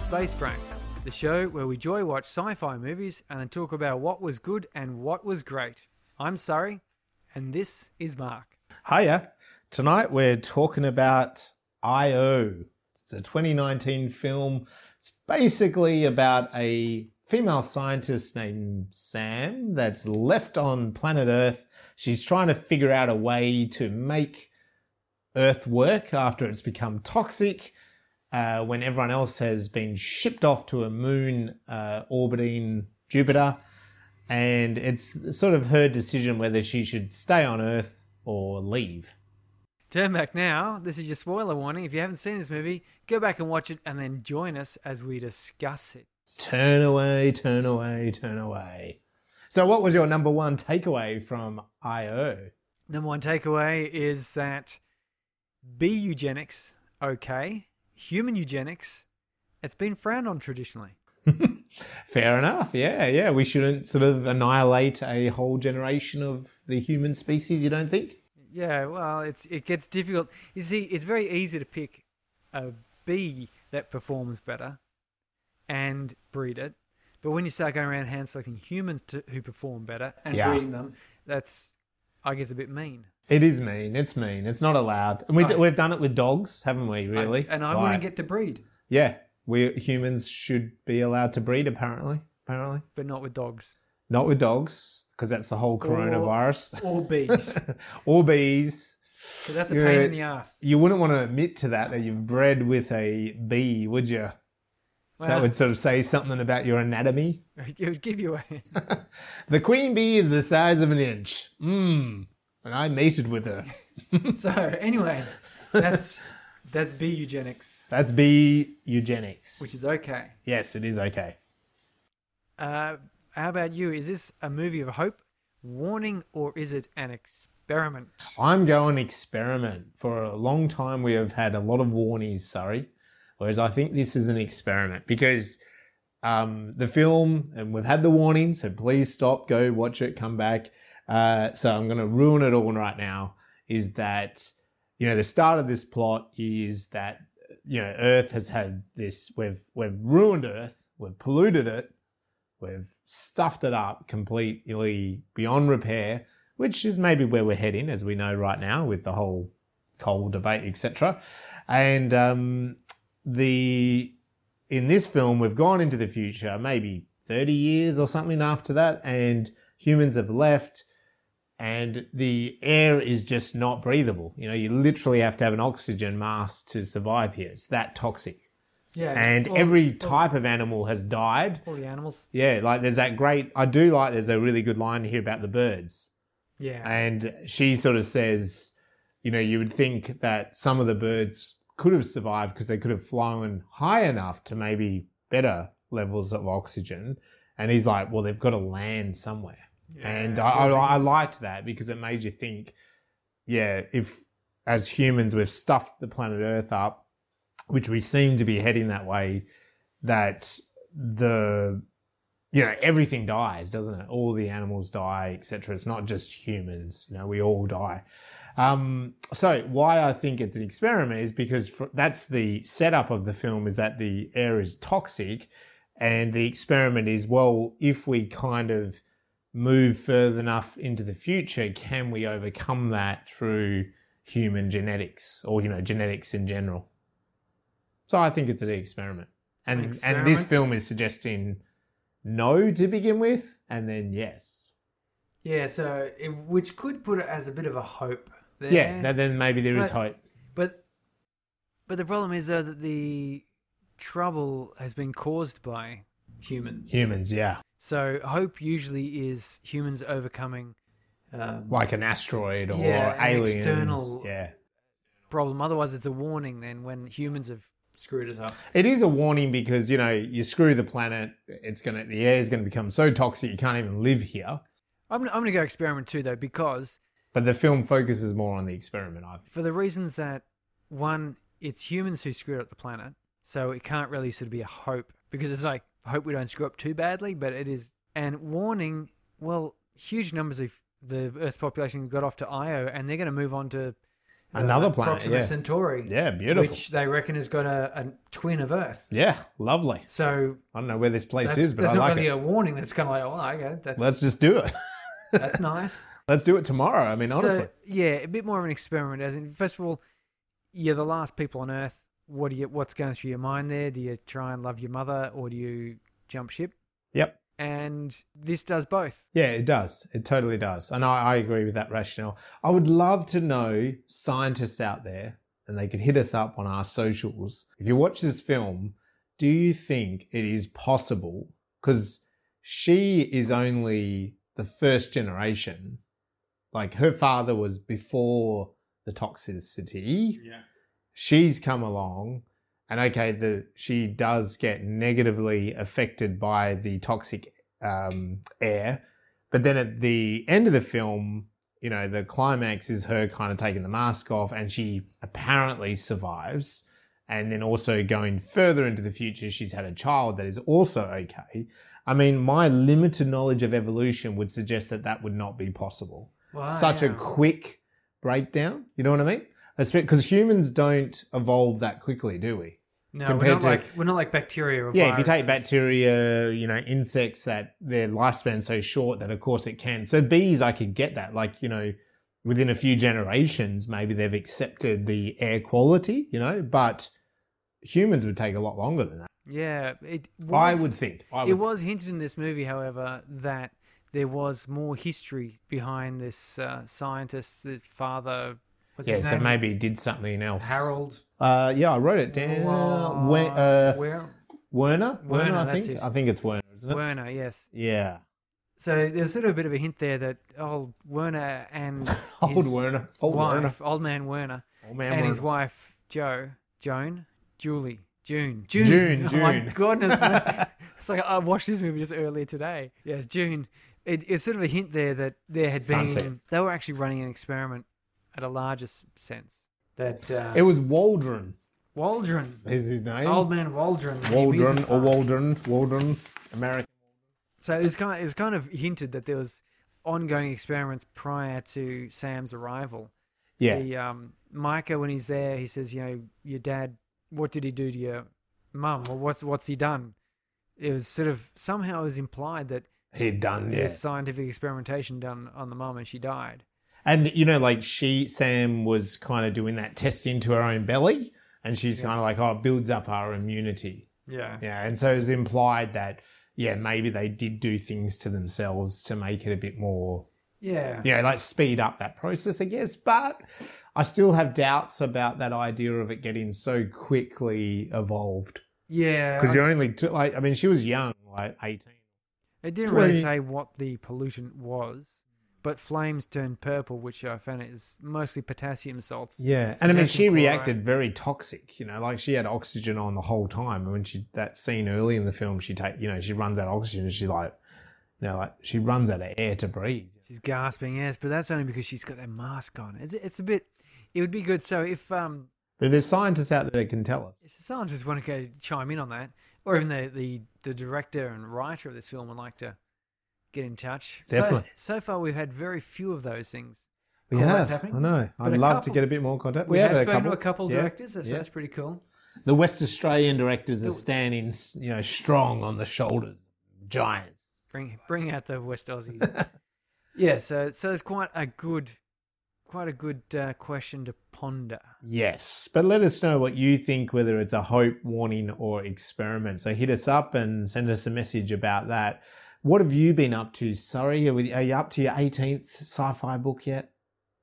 Space Brains, the show where we joy watch sci fi movies and then talk about what was good and what was great. I'm Surrey, and this is Mark. Hiya. Tonight we're talking about I.O. It's a 2019 film. It's basically about a female scientist named Sam that's left on planet Earth. She's trying to figure out a way to make Earth work after it's become toxic. Uh, when everyone else has been shipped off to a moon uh, orbiting Jupiter. And it's sort of her decision whether she should stay on Earth or leave. Turn back now. This is your spoiler warning. If you haven't seen this movie, go back and watch it and then join us as we discuss it. Turn away, turn away, turn away. So, what was your number one takeaway from IO? Number one takeaway is that bee eugenics, okay. Human eugenics, it's been frowned on traditionally. Fair enough. Yeah, yeah. We shouldn't sort of annihilate a whole generation of the human species, you don't think? Yeah, well, it's it gets difficult. You see, it's very easy to pick a bee that performs better and breed it, but when you start going around hand selecting humans to, who perform better and Yeah. breeding them, that's I guess a bit mean. It is mean. It's mean. It's not allowed. And we, Right. we've done it with dogs, haven't we, really? And I Like, wouldn't get to breed, Yeah, we humans should be allowed to breed, apparently. Apparently. but not with dogs Not with dogs, because that's the whole coronavirus. or bees, or bees. because that's a Yeah. pain in the ass. You wouldn't want to admit to that that you've bred with a bee, would you? that Well, would sort of say something about your anatomy. it would give you a The queen bee is the size of an inch. Mmm. And I mated with her. so anyway. That's that's B eugenics, That's B eugenics. which is okay. yes, it is okay. Uh, how about you? Is this a movie of hope, warning, or is it an experiment? I'm going experiment. For a long time, we have had a lot of warnings, sorry. Whereas I think this is an experiment because um, the film, and we've had the warning, so please stop, go watch it, come back. Uh, so I'm going to ruin it all right now. Is that, you know, the start of this plot is that, you know, Earth has had this, we've, we've ruined Earth, we've polluted it, we've stuffed it up completely beyond repair which is maybe where we're heading, as we know right now with the whole coal debate, etc. And um, the in this film, we've gone into the future, maybe 30 years or something after that, and humans have left, and the air is just not breathable. You know, you literally have to have an oxygen mask to survive here. It's that toxic. Yeah, And all- every all- type of animal has died. all the animals. Yeah, like there's that great, I do like there's a really good line here about the birds. Yeah, And she sort of says, you know, you would think that some of the birds could have survived because they could have flown high enough to maybe better levels of oxygen. And he's like, well, they've got to land somewhere. And I, I, I liked that because it made you think, yeah, if as humans we've stuffed the planet Earth up, which we seem to be heading that way, that the you know everything dies, doesn't it? All the animals die, etc. It's not just humans. You know, we all die. Um, so why I think it's an experiment is because for, that's the setup of the film is that the air is toxic, and the experiment is well, if we kind of move further enough into the future, can we overcome that through human genetics or you know genetics in general? So I think it's an experiment, and An and this film is suggesting no to begin with, and then yes. yeah. So, it, which could put it as a bit of a hope. There. Yeah, then- maybe there is But- hope. but but the problem is though that the trouble has been caused by humans. Humans, yeah. So hope usually is humans overcoming um, Like an asteroid or Yeah, an aliens. external- Yeah. problem. Otherwise, it's a warning. Then when humans have screwed us up. It is a warning because, you know, you screw the planet, it's gonna the air is gonna become so toxic you can't even live here. I'm, I'm going to go experiment too, though, because But the film focuses more on the experiment, I think. for the reasons that one, it's humans who screwed up the planet, so it can't really sort of be a hope because it's like I hope we don't screw up too badly, but it is. And warning, well, huge numbers of the Earth's population got off to Io, and they're going to move on to uh, Another planet, Proxima yeah. Centauri, Yeah, beautiful. which they reckon has got a, a twin of Earth. Yeah, lovely. So I don't know where this place is, but I like really it. a warning. That's kind of like, oh, okay, that's Let's just do it. that's nice. Let's do it tomorrow. I mean, honestly. So, yeah, a bit more of an experiment. As in, first of all, you're the last people on Earth. What do you? What's going through your mind there? Do you try and love your mother, or do you jump ship? Yep. And this does both. Yeah, it does. It totally does. And I, I agree with that rationale. I would love to know scientists out there, and they could hit us up on our socials. If you watch this film, do you think it is possible? Because she is only the first generation. Like her father was before the toxicity. Yeah. She's come along and okay the she does get negatively affected by the toxic um, air. But then at the end of the film you know the climax is her kind of taking the mask off and she apparently survives. And then also going further into the future she's had a child that is also okay. I mean my limited knowledge of evolution would suggest that that would not be possible. Wow, such a quick breakdown. You know what I mean? Because humans don't evolve that quickly, do we? No, we're compared not to- like we're not like bacteria. Or Yeah, if you take bacteria, you know, insects that their lifespan's so short that of course it can. So bees, I could get that. Like, you know, within a few generations, maybe they've accepted the air quality, you know, but humans would take a lot longer than that. yeah, it I would think. I It would was hinted in this movie, however, that there was more history behind this uh, scientist, the father. What's yeah, his so maybe he did something else. Harold. Uh, yeah, I wrote it down. We- uh, Where? Werner? Werner, Werner, I think. it. I think it's Werner, isn't it? Werner, yes. Yeah. So there's sort of a bit of a hint there that old Werner and Old his Werner. Old wife, Werner. old man Werner, Old man and his wife Joe, Joan, Julie, June, June, June, Oh my goodness, man. it's like I watched this movie just earlier today. Yes, June. It, it's sort of a hint there that there had Can't see it. been they were actually running an experiment at a larger s- sense. That uh, It was Waldron, Waldron, is his name. old man Waldron, Waldron or. Waldron. Waldron. American. So it was kind of, it was kind of hinted that there was ongoing experiments prior to Sam's arrival. Yeah. The um, Micah, when he's there, he says, "You know, your dad. What did he do to your mum? Or what's what's he done?" It was sort of somehow it was implied that He'd done this. scientific experimentation done on the mum and she died. And, you know, like she, Sam was kind of doing that test into her own belly. And she's kind of like, oh, it builds up our immunity. Yeah. Yeah. And so it was implied that, yeah, maybe they did do things to themselves to make it a bit more Yeah. you know, like speed up that process, I guess. But I still have doubts about that idea of it getting so quickly evolved. Yeah. Because you're only, t- like, I mean, she was young, like 18. It didn't really say what the pollutant was, but flames turned purple, which I found is mostly potassium salts. Yeah. And I mean, she Potassium reacted very toxic, you know, like she had oxygen on the whole time. And when she, that scene early in the film, she take, you know, she runs out of oxygen and she like, you know, like she runs out of air to breathe. She's gasping, yes, but that's only because she's got that mask on. It's, it's a bit. It would be good. So if um But if there's scientists out there that can tell us. if the scientists want to go chime in on that, or even the the, the director and writer of this film would like to get in touch. So- Definitely. So, far, we've had very few of those things. We have. happening. I know. But I'd love couple- to get a bit more contact. We, have have a spoken couple. to a couple Yeah. directors, so Yeah. that's pretty cool. The West Australian directors are standing, you know, strong on the shoulders, giants. Bring bring out the West Aussies. yeah, so so it's quite a good, quite a good uh, question to ponder. Yes, but let us know what you think, whether it's a hope, warning, or experiment. So hit us up and send us a message about that. What have you been up to, Sorry, Are, we, are you up to your 18th sci-fi book yet?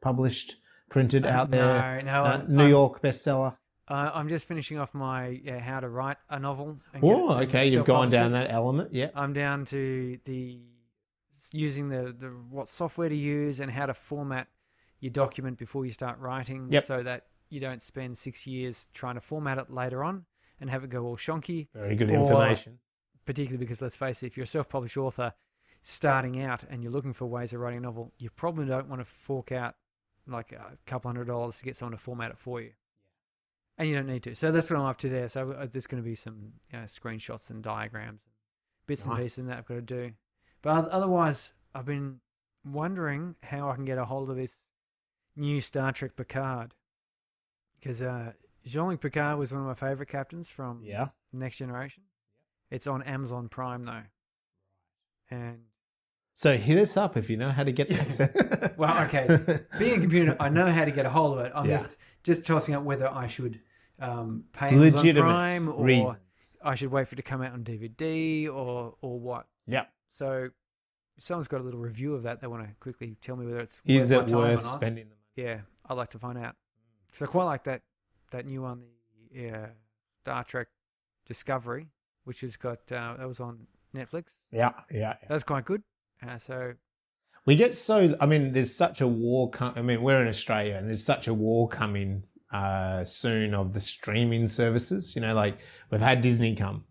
Published, printed out there? No, no, Uh, I'm- New I'm- York bestseller. Uh, I'm just finishing off my yeah, how to write a novel. Oh, okay. You've gone down that element. Yeah. I'm down to the using the, the what software to use and how to format your document before you start writing, Yep. so that you don't spend six years trying to format it later on and have it go all shonky. Very good Or- information. Particularly because let's face it, if you're a self-published author starting out and you're looking for ways of writing a novel, you probably don't want to fork out like a couple hundred dollars to get someone to format it for you. And you don't need to. So that's what I'm up to there. So uh, there's going to be some you know, screenshots and diagrams, bits and pieces and that I've got to do. But otherwise, I've been wondering how I can get a hold of this new Star Trek Picard. Because uh, Jean-Luc Picard was one of my favorite captains from Yeah. Next Generation. It's on Amazon Prime though. And So hit us up if you know how to get that. Well, okay. being a computer, I know how to get a hold of it. I'm Yeah. just just tossing up whether I should um, pay Amazon Legitimate Prime or reason. I should wait for it to come out on DVD or or what. Yeah. So, if someone's got a little review of that. They want to quickly tell me whether it's Is worth it my time or worth spending the money? Yeah, I'd like to find out. So I quite like that that new one, the yeah, Star Trek Discovery, which has got uh, that was on Netflix. Yeah, yeah. yeah. That's quite good. Uh, so We get so. I mean, there's such a war. Com- I mean, we're in Australia, and there's such a war coming uh, soon of the streaming services. You know, like we've had Disney come,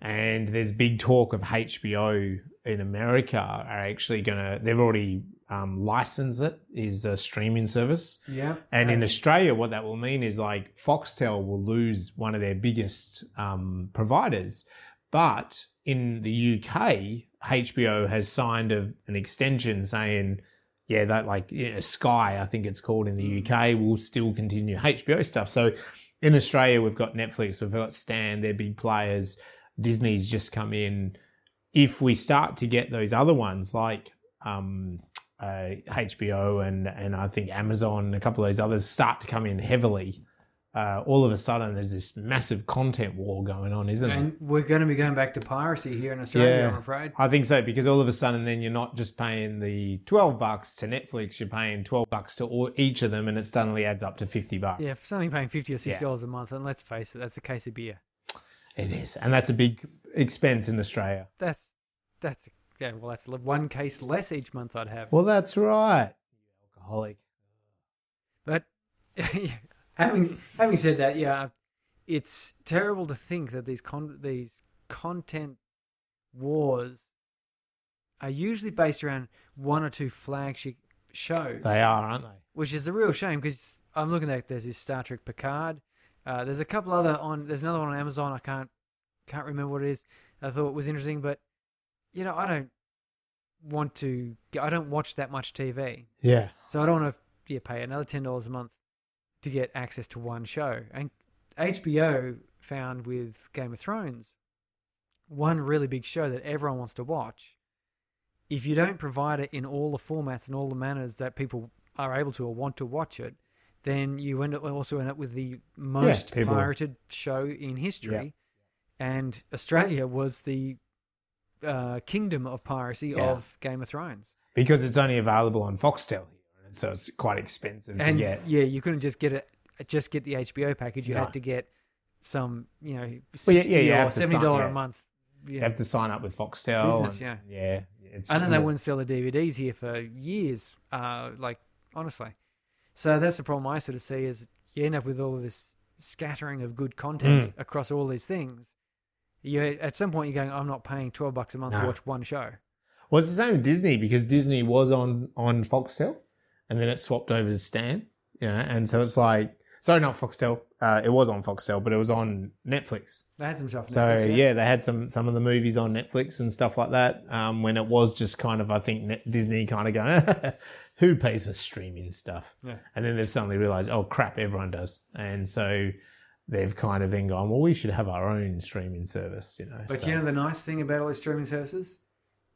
and there's big talk of HBO in America are actually gonna. They've already um, licensed it is a streaming service. yeah, And in Australia, what that will mean is like Foxtel will lose one of their biggest um, providers. But in the UK, HBO has signed a, an extension saying, yeah, that like you know, Sky, I think it's called in the UK, will still continue HBO stuff. So in Australia, we've got Netflix, we've got Stan, they're big players. Disney's just come in. If we start to get those other ones like um, uh, HBO and and I think Amazon and a couple of those others start to come in heavily, uh, all of a sudden there's this massive content war going on, isn't it? and it? we're going to be going back to piracy here in Australia. Yeah. I'm afraid. I think so because all of a sudden then you're not just paying the twelve bucks to Netflix, you're paying twelve bucks to all, each of them, and it suddenly adds up to fifty bucks. Yeah, for paying fifty or sixty Yeah. dollars a month, and let's face it, that's a case of beer. It is, and that's a big expense in Australia. That's that's yeah. Well, that's one case less each month I'd have. Well, that's right. Alcoholic. But having having said that, yeah, it's terrible to think that these con- these content wars are usually based around one or two flagship shows. They are, aren't they? which is a real shame because I'm looking at there's this Star Trek Picard. Uh, there's a couple other on. There's another one on Amazon. I can't can't remember what it is. I thought it was interesting, but you know I don't want to. I don't watch that much TV, Yeah. so I don't want to yeah, pay another ten dollars a month to get access to one show. And HBO found with Game of Thrones one really big show that everyone wants to watch. If you don't provide it in all the formats and all the manners that people are able to or want to watch it, then you end up also end up with the most people- pirated show in history. And Australia was the uh, kingdom of piracy Yeah. of Game of Thrones. Because it's only available on Foxtel here, and so it's quite expensive to get. yeah, you couldn't just get it, just get the HBO package. You No. had to get some, you know, Well, yeah, sixty yeah, you or seventy dollar a month. You Yeah. have to sign up with Foxtel. Business, and- yeah. Yeah. And then they wouldn't sell the DVDs here for years. Uh, like honestly, so that's the problem I sort of see is you end up with all of this scattering of good content Mm. across all these things. You at some point you're going, I'm not paying twelve bucks a month to watch one show. Well, it's the same with Disney because Disney was on on Foxtel, and then it swapped over to Stan. You know, and so it's like, sorry, not Foxtel. Uh, it was on Foxtel, but it was on Netflix. They had some stuff. So Netflix, yeah. they had some some of the movies on Netflix and stuff like that. Um, when it was just kind of, I think Net- Disney kind of going, who pays for streaming stuff? Yeah. And then they've suddenly realized, oh crap, everyone does, and so they've kind of then gone, well, we should have our own streaming service. You know, But so- you know the nice thing about all these streaming services?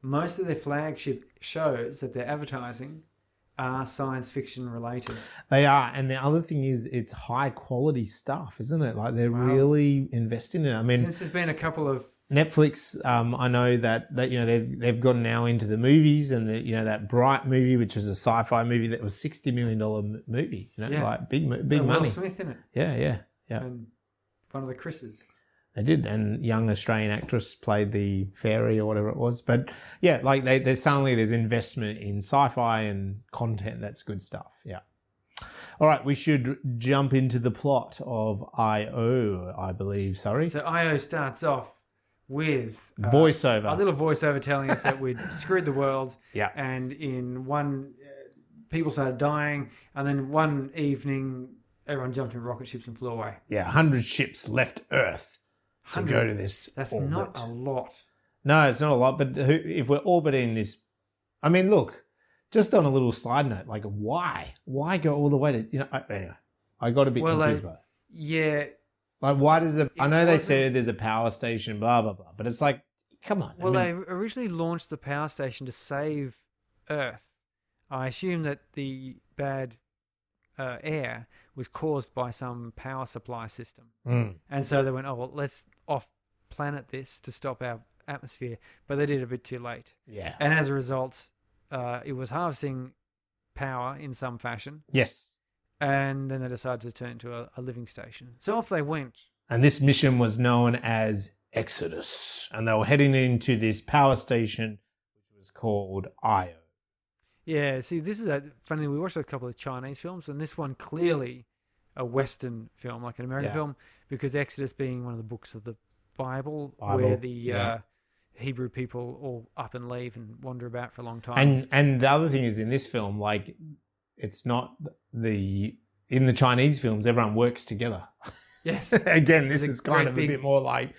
Most of their flagship shows that they're advertising are science fiction related. They are, and the other thing is, it's high quality stuff, isn't it? Like they're Wow. really investing in it. I mean, Since there's been a couple of Netflix. Um, I know that that you know they've they've gone now into the movies, and the, you know that Bright movie, which was a sci-fi movie that was sixty million dollar movie. You know, Yeah. like big big uh, Will. Smith in it. Yeah, yeah, Yeah. And one of the Chris's. They did, and young Australian actress played the fairy or whatever it was. But yeah, like they, there's suddenly there's investment in sci-fi and content. That's good stuff. Yeah. All right, we should jump into the plot of I.O. I believe. Sorry, So IO starts off with uh, voiceover. a little voiceover telling us that we'd screwed the world. Yeah. And in one, uh, people started dying, and then one evening, everyone jumped in rocket ships and flew away. yeah, hundred ships left Earth to go to this. That's orbit. not a lot. No, it's not a lot. But who, if we're orbiting this, I mean, look, just on a little side note, like why, why go all the way to you know? I, anyway, I got a bit Well, confused they- by it. Yeah. Like, why does it? I know they said there's a power station, blah blah blah, but it's like, come on. I Well, mean, they originally launched the power station to save Earth. I assume that the bad uh, air was caused by some power supply system. Mm. And so they went, oh, well, let's off planet this to stop our atmosphere. But they did it a bit too late. yeah, And as a result, uh, it was harvesting power in some fashion. yes. And then they decided to turn into a, a living station. So off they went. And this mission was known as Exodus, and they were heading into this power station, which was called Io. Yeah, see, this is a funny. We watched a couple of Chinese films, and this one clearly a Western film, like an American Yeah. film, because Exodus being one of the books of the Bible, Bible, where the yeah. uh, Hebrew people all up and leave and wander about for a long time. And and the other thing is in this film, like, it's not the in the Chinese films, everyone works together. yes, Again, this It's is kind of big- a bit more like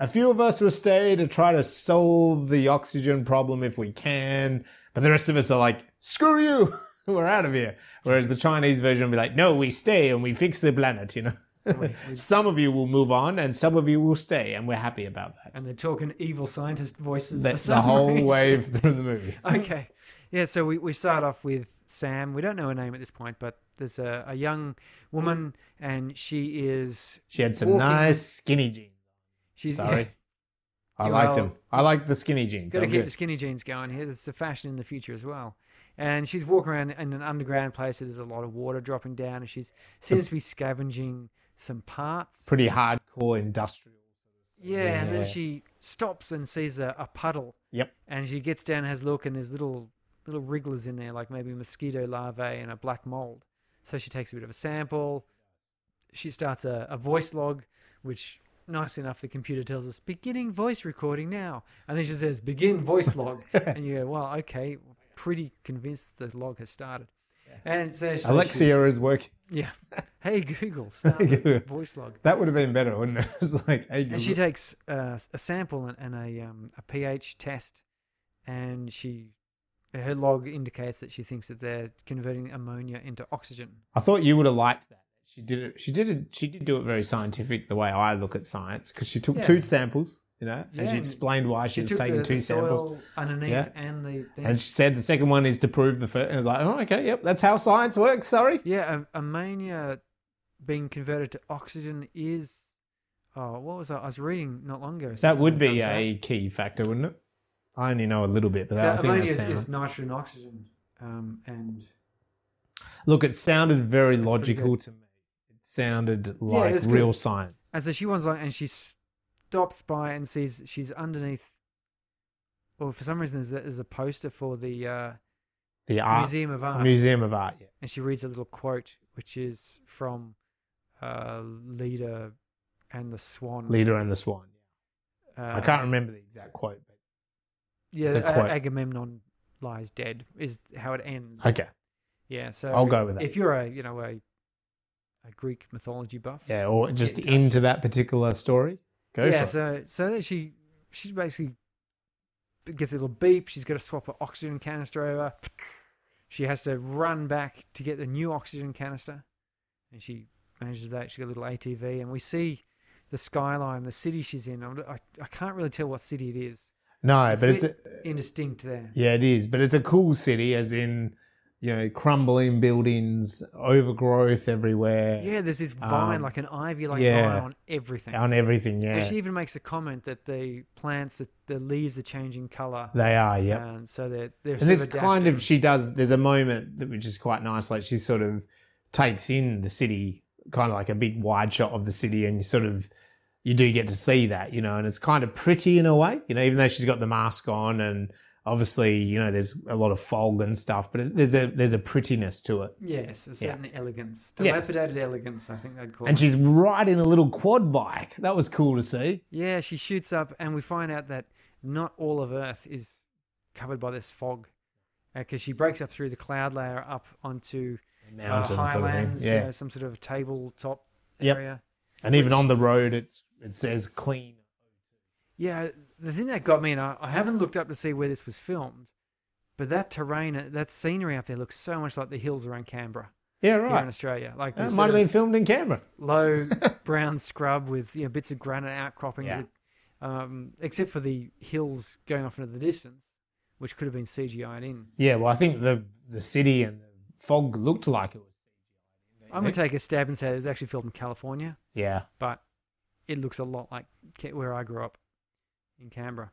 a few of us will stay to try to solve the oxygen problem if we can, but the rest of us are like, screw you, we're out of here. Whereas the Chinese version will be like, no, we stay and we fix the planet, you know. We- we- some of you will move on and some of you will stay, and we're happy about that. and they're talking evil scientist voices. That's the whole reason. way through the movie. okay. Yeah, so we, we start off with Sam. We don't know her name at this point, but there's a, a young woman, and she is. She had some Walking- nice skinny jeans. She's Sorry. I Well, liked them. I like the skinny jeans. Got to keep good. the skinny jeans going here. There's a fashion in the future as well. And she's walking around in an underground place where there's a lot of water dropping down, and she's seems to be scavenging some parts. Pretty hardcore industrial. yeah, and then she stops and sees a, a puddle, Yep. and she gets down and has a look, and there's little little wrigglers in there, like maybe mosquito larvae and a black mold. So she takes a bit of a sample. She starts a, a voice log, which nice enough the computer tells us beginning voice recording now, and then she says begin voice log, and you go, well, okay, pretty convinced the log has started. And so, so she- Alexa is working. yeah, hey Google, start Google. voice log. That would have been better, wouldn't it? It was like, hey, Google. And she takes uh, a sample and, and a um, a pH test, and she her log indicates that she thinks that they're converting ammonia into oxygen. I thought you would have liked that. She did it. She did it. She did do it very scientific, the way I look at science, because she took Yeah. two samples, you know, Yeah, and she explained why she, was took taking the, two the samples. underneath Yeah. and the thing. And she said the second one is to prove the first. And I was like, oh, okay, yep, that's how science works. Sorry. yeah, ammonia being converted to oxygen is. Oh, what was I? I was reading not long ago. That would be does that. a key factor, wouldn't it? I only know a little bit, but So that, I think ammonia that is, is nitrogen oxygen, um, and Look, it sounded very logical to me. Sounded like it's real good. science. And so she wants like, and she stops by and sees she's underneath. Well, for some reason, there's a, there's a poster for the uh, The art Museum of Art, Museum of Art. Yeah. and she reads a little quote, which is from uh, Leda and the Swan. Leda and the Swan. Uh, I can't remember the exact quote, but Yeah, it's a A- quote. Agamemnon lies dead is how it ends. okay. Yeah, so I'll go with that. If you're a you know a a Greek mythology buff, Yeah, or just into that particular story. Go yeah, so so that she she basically gets a little beep. She's got to swap her oxygen canister over. She has to run back to get the new oxygen canister, and she manages that. She got a little ATV, and we see the skyline, the city she's in. I, I can't really tell what city it is. No, It's but it's a, Indistinct there. yeah, it is. But it's a cool city, as in you know, crumbling buildings, overgrowth everywhere Yeah, there's this vine, Um, like an ivy-like yeah. vine on everything. on everything. Yeah, And she even makes a comment that the plants, that the leaves are changing color. they are. yeah. And so they're they're and this kind of she does there's a moment that which is quite nice like she sort of takes in the city kind of like a big wide shot of the city, and you sort of you do get to see that, you know, and it's kind of pretty in a way, you know, even though she's got the mask on and obviously, you know, there's a lot of fog and stuff, but there's a there's a prettiness to it. Yes, a certain elegance, Yes. dilapidated elegance. I think they'd call And it. And she's riding a little quad bike. That was cool to see. Yeah, she shoots up, and we find out that not all of Earth is covered by this fog, because she breaks up through the cloud layer up onto uh, Mountains sort of highlands, Yeah. uh, some sort of tabletop Yep. area. And even on the road it's it says clean. Yeah, the thing that got me, and I, I haven't looked up to see where this was filmed, but that terrain, uh, that scenery up there looks so much like the hills around Canberra Yeah, right. here in. Australia. Like That might have been filmed in Canberra. low brown scrub with you know bits of granite outcroppings, Yeah. that, um, except for the hills going off into the distance, which could have been CGI'd in. Yeah, well I think the the city and the fog looked like it was I'm gonna take a stab and say it was actually filmed in California, Yeah. but it looks a lot like where I grew up in Canberra.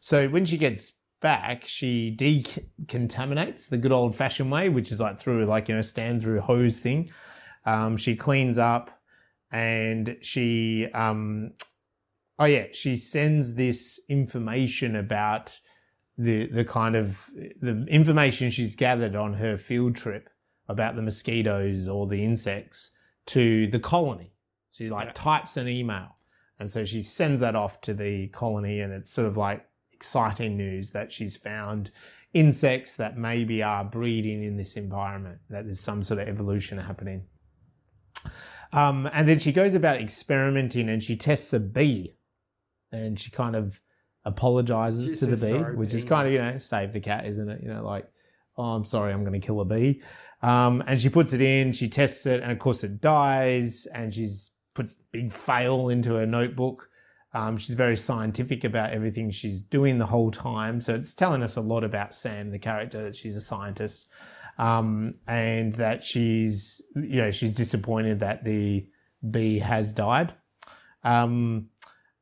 So when she gets back, she decontaminates the good old fashioned way, which is like through like you know stand through hose thing. Um, she cleans up, and she um, oh yeah, she sends this information about the the kind of the information she's gathered on her field trip about the mosquitoes or the insects to the colony. So She like Yeah. types an email. And so she sends that off to the colony, and it's sort of like exciting news that she's found insects that maybe are breeding in this environment, that there's some sort of evolution happening. Um, and then she goes about experimenting and she tests a bee and she kind of apologizes She to the bee, "Sorry, which is kind of, you know, save the cat, isn't it? You know, like, oh, I'm sorry, I'm going to kill a bee. Um, and she puts it in, she tests it, and of course it dies, and she's puts big fail into her notebook. Um, she's very scientific about everything she's doing the whole time. So it's telling us a lot about Sam, the character, that she's a scientist. Um, and that she's, you know, she's disappointed that the bee has died. Um,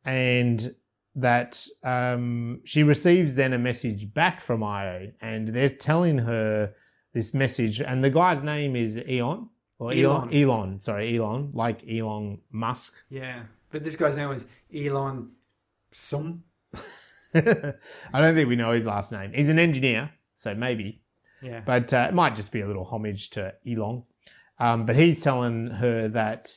and that um, she receives then a message back from Io, and they're telling her this message, and the guy's name is Eon or Elon. Elon. Elon, sorry, Elon, like Elon Musk. Yeah, but this guy's name was Elon Sum. I don't think we know his last name. He's an engineer, so maybe, Yeah, but uh, it might just be a little homage to Elon. Um, but he's telling her that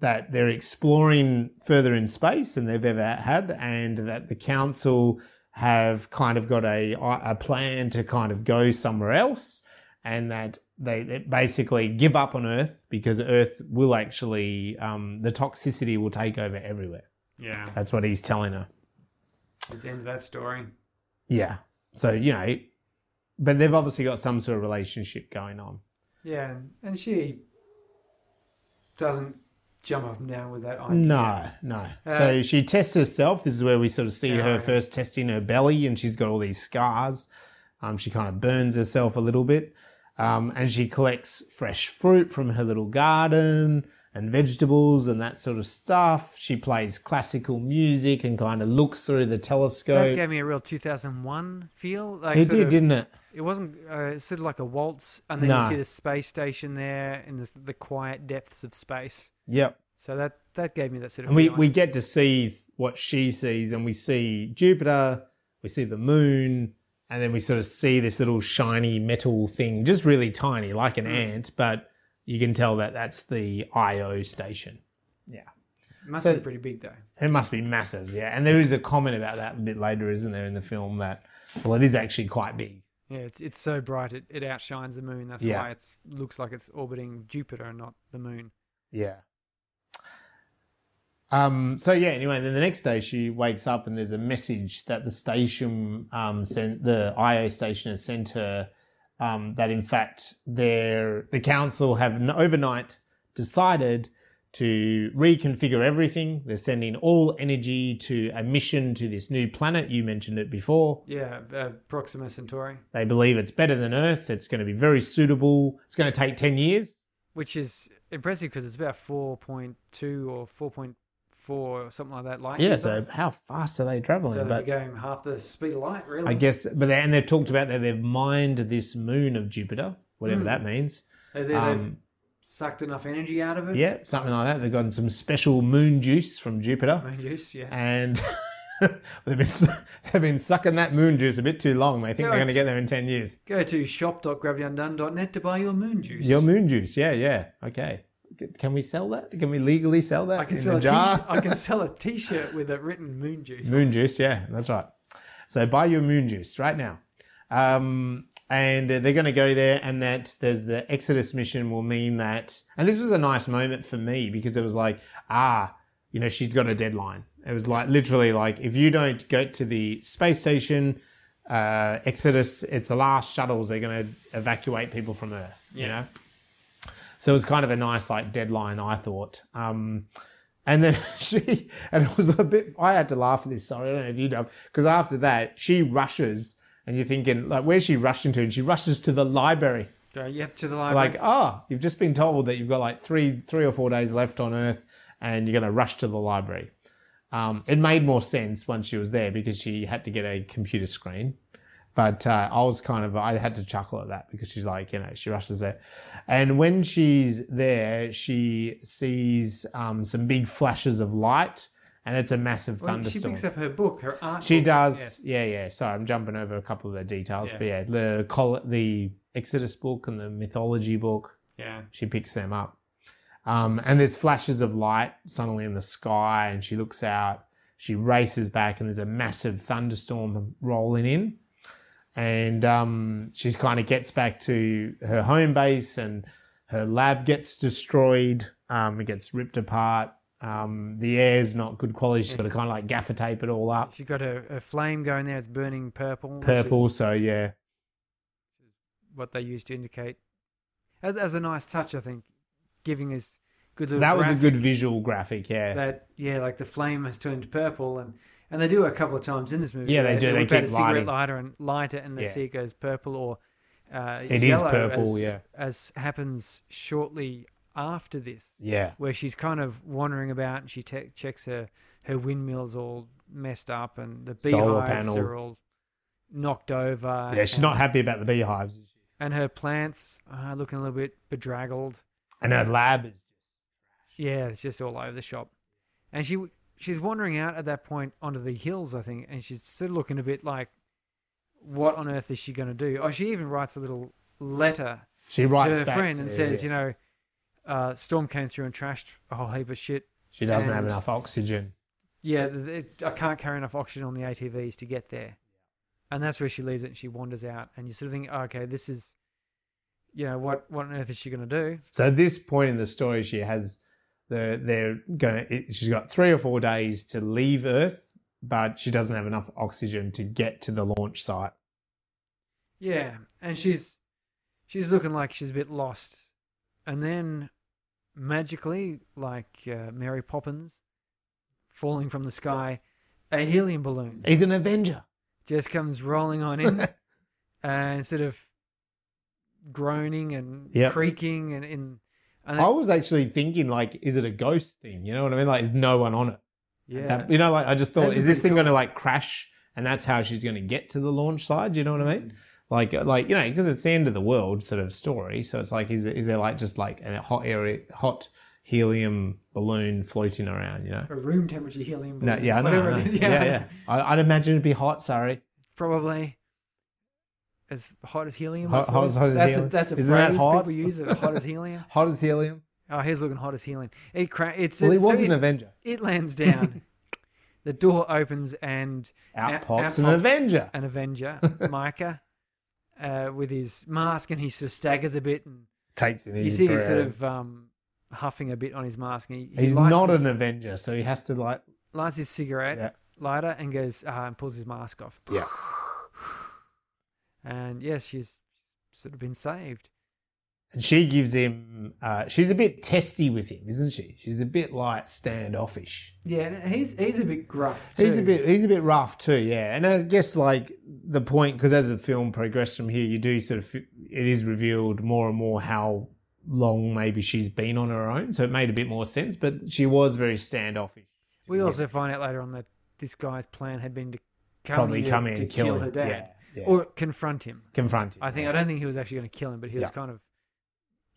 that they're exploring further in space than they've ever had, and that the council have kind of got a a plan to kind of go somewhere else, and that they, they basically give up on Earth because Earth will actually um, the toxicity will take over everywhere. yeah. That's what he's telling her. It's the end of that story. Yeah. So, you know, but they've obviously got some sort of relationship going on. Yeah, and she doesn't jump up and down with that idea. No, no. so she tests herself. This is where we sort of see her first testing her belly, and she's got all these scars. Um, she kind of burns herself a little bit. Um, and she collects fresh fruit from her little garden and vegetables and that sort of stuff. She plays classical music and kind of looks through the telescope. That gave me a real 2001 feel. Like It did, of- didn't it? It wasn't uh, it's sort of like a waltz, and then No. you see the space station there in the, the quiet depths of space. Yep. So that that gave me that sort of And we, feeling. we get to see what she sees, and we see Jupiter, we see the moon, and then we sort of see this little shiny metal thing, just really tiny, like an hmm. ant, but you can tell that that's the IO station. Yeah. It must so- be pretty big though. It must be massive, yeah. And there is a comment about that a bit later, isn't there, in the film that, well, it is actually quite big. Yeah, it's it's so bright it, it outshines the moon. That's Yeah. why it looks like it's orbiting Jupiter and not the moon. Yeah. Um, so yeah, anyway, then the next day she wakes up and there's a message that the station um, sent, the IO station has sent her um, that in fact their the council have overnight decided to reconfigure everything. They're sending all energy to a mission to this new planet. You mentioned it before. Yeah, uh, Proxima Centauri, They believe it's better than Earth. It's going to be very suitable. It's going to take ten years. which is impressive because it's about 4.2 or 4.4 or something like that light. Yeah. So how fast are they traveling? so they're going half the speed of light, really. I guess, but they, and they've talked about that they've mined this moon of Jupiter, whatever Hmm. that means. They- they- Um, they've sucked enough energy out of it. Yeah, something like that. They've gotten some special moon juice from Jupiter, Moon juice, yeah. and they've been they've been sucking that moon juice a bit too long. They think they're going to get there in ten years. Go to shop.gravityundone.net to buy your moon juice. Your moon juice, yeah, yeah, okay. Can we sell that? Can we legally sell that I can in sell a jar? I can sell a t-shirt with a written moon juice. on Moon juice, yeah, that's right. So buy your moon juice right now. Um, and they're going to go there, and that there's the Exodus mission will mean that. And this was a nice moment for me because it was like, ah, you know, she's got a deadline. It was like literally like if you don't go to the space station, uh, Exodus, it's the last shuttles. They're going to evacuate people from Earth. You know. So it was kind of a nice like deadline, I thought. Um, and then she, and it was a bit, I had to laugh at this. Sorry, I don't know if you know, because after that, she rushes, and you're thinking, like, where's she rushing to? And she rushes to the library. Go, yep, to the library. Like, oh, you've just been told that you've got like three, three or four days left on Earth, and you're going to rush to the library. Um, it made more sense once she was there because she had to get a computer screen. But uh, I was kind of, I had to chuckle at that because she's like, you know, she rushes there. And when she's there, she sees um, some big flashes of light and it's a massive Well, she picks up her book, her art. She book. does, yeah, yeah. Sorry, I'm jumping over a couple of the details, Yeah. but yeah, the col- the Exodus book and the mythology book, Yeah. she picks them up. Um, and there's flashes of light suddenly in the sky, and she looks out. She races back, and there's a massive thunderstorm rolling in. And um, she kind of gets back to her home base, and her lab gets destroyed. Um, it gets ripped apart. Um, the air's not good quality. She's got to kind of like gaffer tape it all up. She's got a, a flame going there. It's burning purple. Purple, so yeah. what they use to indicate. As, as a nice touch, I think, giving us good little That was a good visual graphic, yeah. That yeah, like the flame has turned purple, and and they do a couple of times in this movie. Yeah, they do. They keep a cigarette lighting. lighter and light it, and the Yeah. sea goes purple or uh, It is purple, as, yeah. as happens shortly after this. yeah. where she's kind of wandering about and she te- checks her her windmills all messed up and the beehives panels. are all knocked over. Yeah, she's and, not happy about the beehives. And her plants are looking a little bit bedraggled. And her lab is just Yeah, it's just all over the shop. And she she's wandering out at that point onto the hills, I think, and she's sort of looking a bit like, what on earth is she going to do? Oh, she even writes a little letter she writes to her back friend to- and says, you know, uh, storm came through and trashed a whole heap of shit. she doesn't have and- enough oxygen. Yeah, th- th- I can't carry enough oxygen on the ATVs to get there. And that's where she leaves it and she wanders out. And you sort of think, oh, okay, this is, you know, what, what on earth is she going to do? So at this point in the story, she has the they're gonna. She's got three or four days to leave Earth, but she doesn't have enough oxygen to get to the launch site. Yeah. And she's, she's looking like she's a bit lost. And then magically, like uh, Mary Poppins falling from the sky, a helium balloon He's an Avenger. just comes rolling on in. and instead of groaning and Yep. creaking and in and I was actually thinking, like, is it a ghost thing? You know what I mean? Like, is no one on it? yeah That- you know, like I just thought, That'd is this thing going to like crash, and that's how she's going to get to the launch side? You know what I mean? Mm. Like, uh, like you know, because it's the end of the world sort of story. So it's like, is is there like just like a hot area, hot helium balloon floating around? You know? a room temperature helium No, yeah, I know. whatever I know. it is Yeah, yeah. I, I'd imagine it'd be hot. Sorry, probably as hot as helium Hot- hot as- hot as that's helium. a, that's a Isn't that phrase hot? people use as hot as helium hot as helium. oh he's looking hot as helium it cra- it's Well, he so was an it, Avenger. it lands down the door opens and Out out- pops out an Avenger. an Avenger Micah uh, with his mask and he sort of staggers a bit and Takes it you see he's sort of um, huffing a bit on his mask and he, he He's not his, an Avenger, so he has to like. lights his cigarette Yeah. lighter and goes uh, and pulls his mask off Yeah. And yes she's sort of been saved And she gives him. Uh, she's a bit testy with him, isn't she? She's a bit like standoffish. yeah and he's he's a bit gruff He's a bit. He's a bit rough too. Yeah, and I guess like the point because as the film progressed from here, you do sort of. It is revealed more and more how long maybe she's been on her own, so it made a bit more sense. But she was very standoffish. we also find out later on that this guy's plan had been to come Probably here come in to and kill, kill her dad Yeah, yeah. or confront him confront him. I think I don't think he was actually going to kill him, but he was Yeah. kind of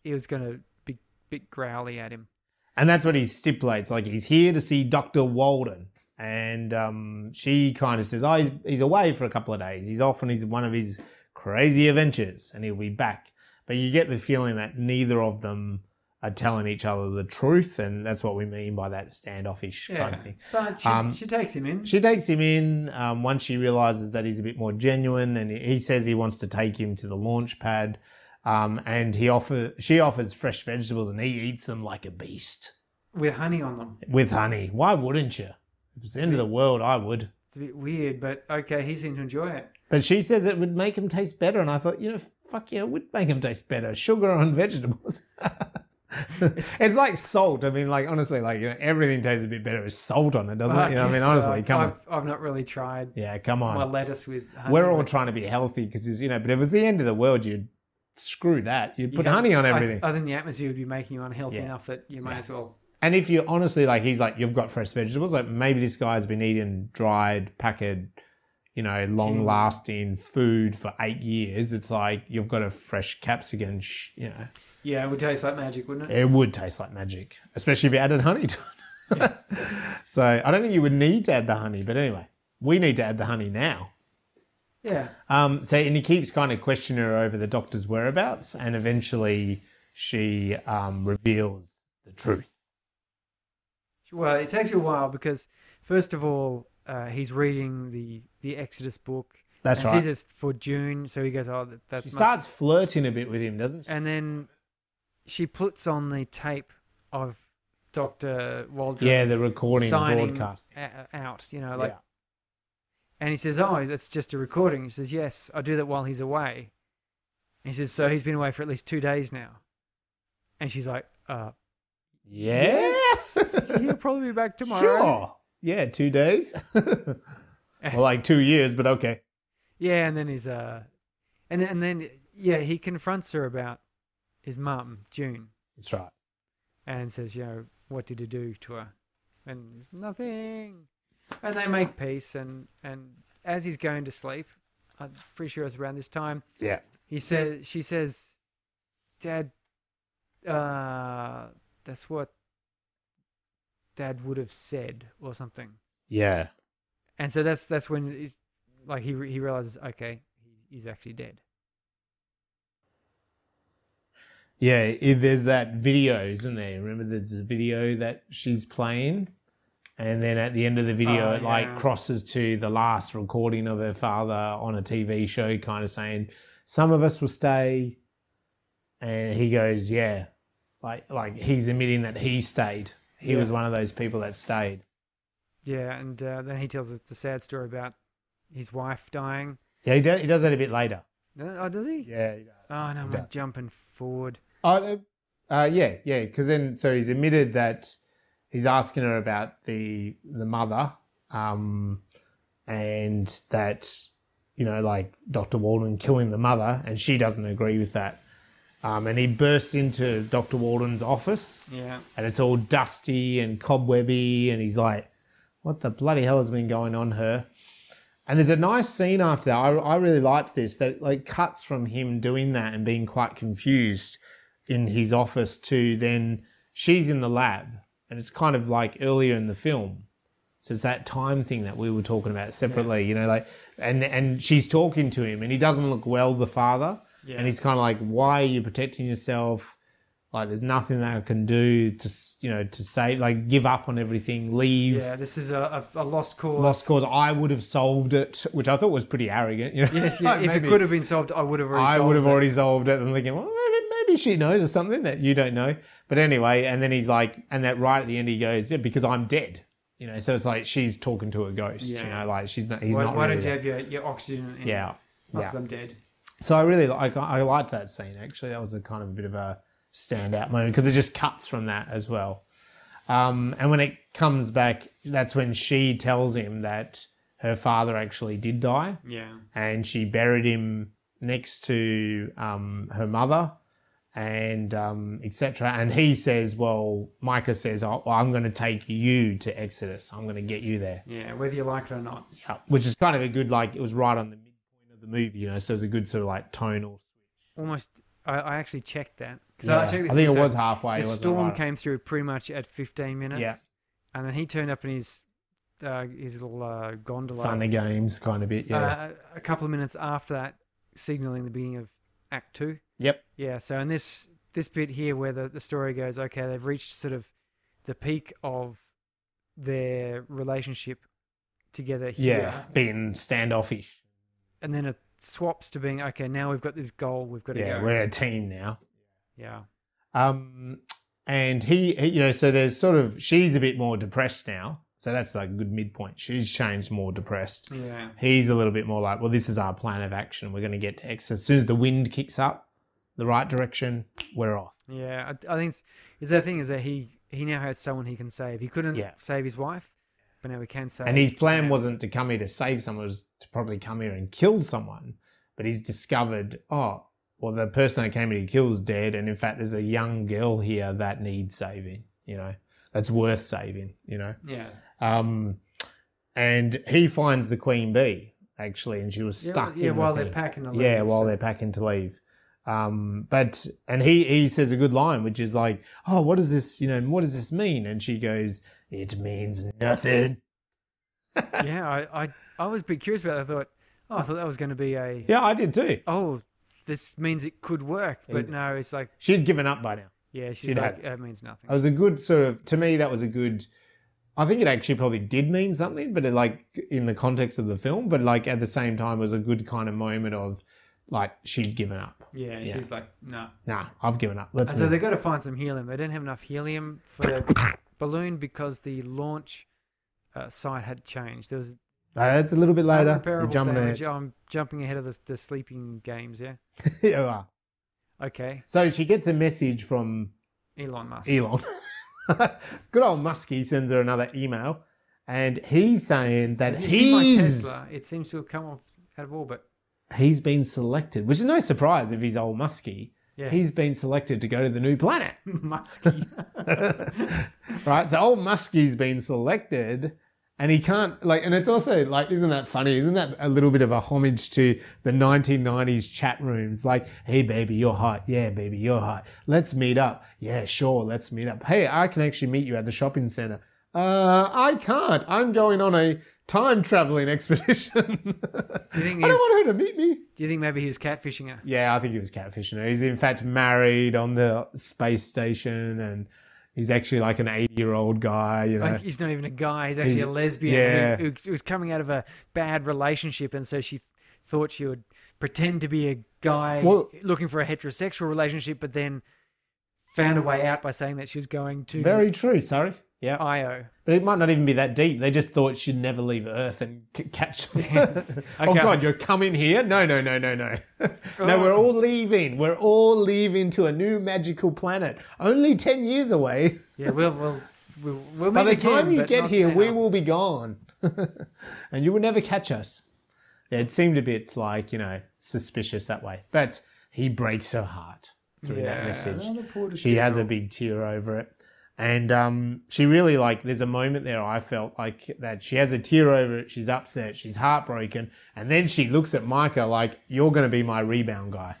he was going to be bit growly at him. And that's what he stipulates. Like he's here to see Dr. Walden. And um, she kind of says, Oh, he's, he's away for a couple of days. He's off on his one of his crazy adventures and he'll be back. But you get the feeling that neither of them are telling each other the truth, and that's what we mean by that standoffish kind of thing. But she, Um, she takes him in. She takes him in um, once she realizes that he's a bit more genuine, and he- he says he wants to take him to the launch pad. Um, and he offer she offers fresh vegetables, and he eats them like a beast with honey on them. with honey. Why wouldn't you? If it's the end of the world, I would. It's a bit weird, but okay, he seemed to enjoy it. But she says it would make him taste better, and I thought, you know, fuck yeah, it would make him taste better. Sugar on vegetables. it's like salt. I mean, like honestly, like you know, everything tastes a bit better with salt on it, doesn't it? You know, I mean, honestly, come I've, on. I've not really tried Yeah, come on. my lettuce with honey. We're all trying to be healthy because, you know, but if it was the end of the world, you'd screw that. You'd put honey on I- everything. I, think the atmosphere would be making you unhealthy Yeah. enough that you might Yeah. as well. and if you honestly, like, he's like, you've got fresh vegetables, like maybe this guy's been eating dried, packed, you know, long lasting food for eight years. It's like you've got a fresh capsicum, sh- you know, Yeah, it would taste like magic, wouldn't it? it would taste like magic, especially if you added honey to it. so I don't think you would need to add the honey, but anyway, we need to add the honey now. Yeah. Um, so, and he keeps kind of questioning her over the doctor's whereabouts, and eventually she um, reveals the truth. Well, it takes you a while because, first of all, uh, he's reading the the Exodus book. That's and right. says it's for June, so he goes, "Oh, that, that She must starts flirting a bit with him, doesn't she? and then she puts on the tape of Doctor Walden Yeah, the recording signing broadcast. a- out. You know, like, yeah. and he says, "Oh, it's just a recording." She says, "Yes, I do that while he's away." And he says, "So he's been away for at least two days now," and she's like, "Uh, Yes. he'll probably be back tomorrow." Sure. Yeah, two days. well, like two years, but okay. Yeah, and then he's uh, and and then yeah, he confronts her about his mum, June, That's right. and says, you know, what did he do to her? And it's nothing. And they make peace, and and as he's going to sleep, I'm pretty sure it's around this time. Yeah. He says, she says, Dad, uh, that's what Dad would have said, or something. Yeah. And so that's that's when he's like he he realizes, okay, he's actually dead. Yeah, i there's that video, isn't there? Remember, there's a video that she's playing, and then at the end of the video, Oh, it like crosses to the last recording of her father on a TV show, kind of saying, "Some of us will stay," and he goes, "Yeah," like like he's admitting that he stayed. He Yeah. was one of those people that stayed. Yeah, and uh, then he tells us the sad story about his wife dying. Yeah, he does, he does that a bit later. Oh, does he? Yeah, he does. Oh no, I'm does. jumping forward. Oh, uh, yeah, yeah. Because then, so he's admitted that he's asking her about the the mother, um, and that you know, like Doctor Walden killing the mother, and she doesn't agree with that. Um, and he bursts into Doctor Walden's office, Yeah. and it's all dusty and cobwebby, and he's like, "What the bloody hell has been going on here?" And there's a nice scene after that. I, I really liked this that like cuts from him doing that and being quite confused in his office to then she's in the lab, and it's kind of like earlier in the film. So it's that time thing that we were talking about separately, you know, like and and she's talking to him, and he doesn't look well, the father, Yeah. and he's kind of like, "Why are you protecting yourself?" Like, there's nothing that I can do to, you know, to save, like, give up on everything, leave, Yeah, this is a, a, a lost cause. lost cause. I would have solved it, which I thought was pretty arrogant. You know, Yes, yeah. Like, if maybe it could have been solved, I would have already I solved would have it. already solved it. And thinking, well, maybe, maybe she knows or something that you don't know. But anyway, and then he's like, and that right at the end, he goes, yeah, because I'm dead. You know, so it's like she's talking to a ghost. You know, like she's not. He's Why, not. why really don't you there. have your, your oxygen in? Yeah, Oh, yeah. I'm dead. So I really like. I liked that scene actually. That was a kind of a bit of a standout moment because it just cuts from that as well. Um, and when it comes back, that's when she tells him that her father actually did die, Yeah. and she buried him next to um, her mother, and um, etc. And he says, "Well, Micah says, oh, well, I'm going to take you to Exodus. I'm going to get you there." Yeah, whether you like it or not. Yeah, which is kind of a good like. It was right on the midpoint of the movie, you know. So it was a good sort of like tonal switch. Almost I, I actually checked that because Yeah, I, I, think it so was halfway. The storm right? came through pretty much at 15 minutes. Yeah. and then he turned up in his uh, his little uh, gondola Fun games kind of bit. Yeah. uh, a couple of minutes after that, signaling the beginning of Act Two. Yep. Yeah, so in this this bit here where the, the story goes, okay, they've reached sort of the peak of their relationship together here. Yeah. Being standoffish. And then it swaps to being, okay, now we've got this goal, we've got to Yeah. go. We're a team now. Yeah. Um, and he, he, you know, so there's sort of she's a bit more depressed now. So that's like a good midpoint. She's changed more depressed. Yeah. He's a little bit more like, well, this is our plan of action. We're going to get to X. As soon as the wind kicks up, the right direction, we're off. Yeah. I, I think it's, is the thing is that he, he now has someone he can save. He couldn't Yeah. save his wife, but now he can save. And his plan wasn't to come here to save someone, it was to probably come here and kill someone. But he's discovered, oh, well, the person that came here to kill is dead. And in fact, there's a young girl here that needs saving, you know, that's worth saving, you know. Yeah. Um, and he finds the queen bee, actually, and she was stuck yeah, the while they're packing to Yeah, while so- they're packing to leave. Um, but and he he says a good line, which is like, "Oh, what does this? You know, what does this mean?" And she goes, "It means nothing." yeah, I, I, I was a bit curious about that. I thought, oh, I thought that was going to be a, Yeah, I did too. oh, this means it could work. But It- no, it's like, She'd given up by now. yeah, she's She'd like, had- that means nothing. It was a good sort of to me. That was a good. I think it actually probably did mean something, but it, like in the context of the film, but like at the same time, it was a good kind of moment of like she'd given up. Yeah, yeah. she's like, no. Nah, I've given up. Let's so they've got to find some helium. They didn't have enough helium for the balloon because the launch uh, site had changed. There was Uh, that's a little bit later. You're jumping damage. ahead. I'm jumping ahead of the, the sleeping games, yeah? you are. Okay. So she gets a message from Elon Musk. Elon. Good old Muskie sends her another email, and he's saying that he's Tesla? It seems to have come off out of orbit. He's been selected, which is no surprise if he's old Muskie. Yeah. He's been selected to go to the new planet. Musky. right? So old Muskie's been selected, and he can't like. And it's also like, isn't that funny? Isn't that a little bit of a homage to the 1990s chat rooms? Like, hey baby, you're hot. Yeah, baby, you're hot. Let's meet up. Yeah, sure, let's meet up. Hey, I can actually meet you at the shopping center. Uh, I can't. I'm going on a time traveling expedition. I don't want her to meet me. Do you think maybe he was catfishing her? Yeah, I think he was catfishing her. He's in fact married on the space station, and he's actually like an 80 year old guy. You oh, know, Like he's not even a guy. He's actually He's- a lesbian yeah. who, who was coming out of a bad relationship, and so she th- thought she would pretend to be a guy Well- looking for a heterosexual relationship, but then found a way out by saying that she was going to very true. Sorry. Yeah, IO. but it might not even be that deep. They just thought she'd never leave Earth and c- catch. Yes. oh God, you're coming here? No, no, no, no, no. no, we're all leaving. We're all leaving to a new magical planet. Only ten years away. Yeah, we'll we'll we'll, we'll By the time again, you get not here, we will be gone, and you will never catch us. Yeah, it seemed a bit like you know suspicious that way, but he breaks her heart through that message. the poor She has a big tear over it, and um, she really like. There's a moment there I felt like that she has a tear over it. She's upset. She's heartbroken, and then she looks at Micah like, "You're going to be my rebound guy."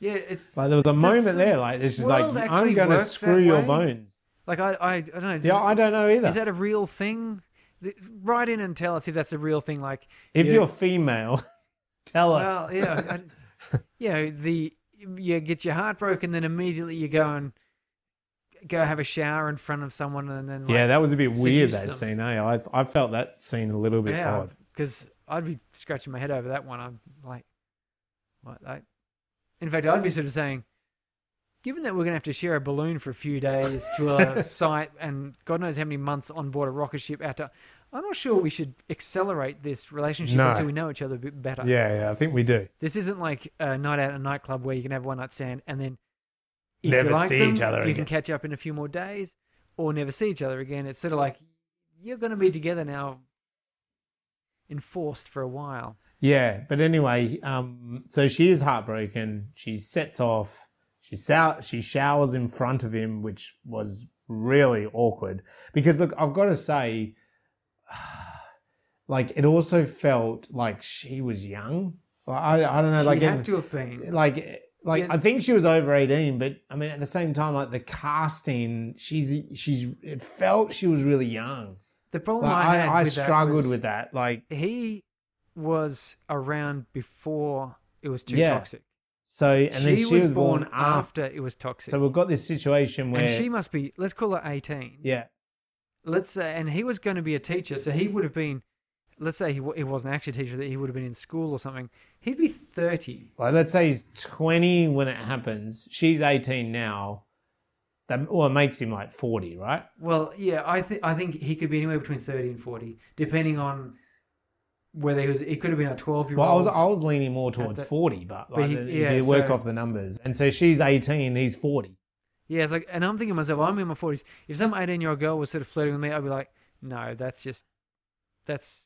Yeah, it's Like there was a moment there, like this is like, "I'm going to screw your bones." like I I, I don't know. Does, Yeah, I don't know either. is that a real thing? Th- Write in and tell us if that's a real thing. Like if you- you're female, tell us. Well, yeah, I, you know, the you get your heart broken, then immediately you go and go have a shower in front of someone, and then like, yeah, that was a bit weird that them. scene. Eh? I I felt that scene a little bit yeah, odd. because I'd be scratching my head over that one. I'm like, what? I, in fact, I'd be sort of saying, given that we're going to have to share a balloon for a few days to a site, and God knows how many months on board a rocket ship out to. I'm not sure we should accelerate this relationship No. until we know each other a bit better. Yeah, yeah, I think we do. This isn't like a night out at a nightclub where you can have one night stand and then if Never you like see them, each other again. you again. can catch up in a few more days or never see each other again. It's sort of like you're going to be together now, enforced for a while. Yeah, but anyway, um, so she is heartbroken. She sets off. She sou- she showers in front of him, which was really awkward. Because look, I've got to say, like it also felt like she was young. I, I don't know, She like had it- to have been. like like Yeah. I think she was over eighteen, but I mean at the same time, like the casting, she's she's it felt she was really young. The problem Like, I I, had I, with struggled was with that. Like He was around before it was too Yeah. toxic. so, and she, then she was, was, born, after. after it was toxic. So we've got this situation where and she must be, let's call her 18. yeah, Let's say, and he was going to be a teacher, so he would have been, let's say he, wa- he wasn't actually a teacher, that he would have been in school or something. He'd be 30. like let's say he's twenty when it happens. She's eighteen now. That well, it makes him like forty, right? Well, yeah, I think I think he could be anywhere between 30 and 40, depending on whether he was, he could have been a 12 year old. Well, I was. I was leaning more towards the- forty, but But like, he- if yeah, you work so- off the numbers, and so she's eighteen, he's forty. Yeah, it's like, and I'm thinking to myself, I'm in my 40s. If some 18 year old girl was sort of flirting with me, I'd be like, no, that's just, that's,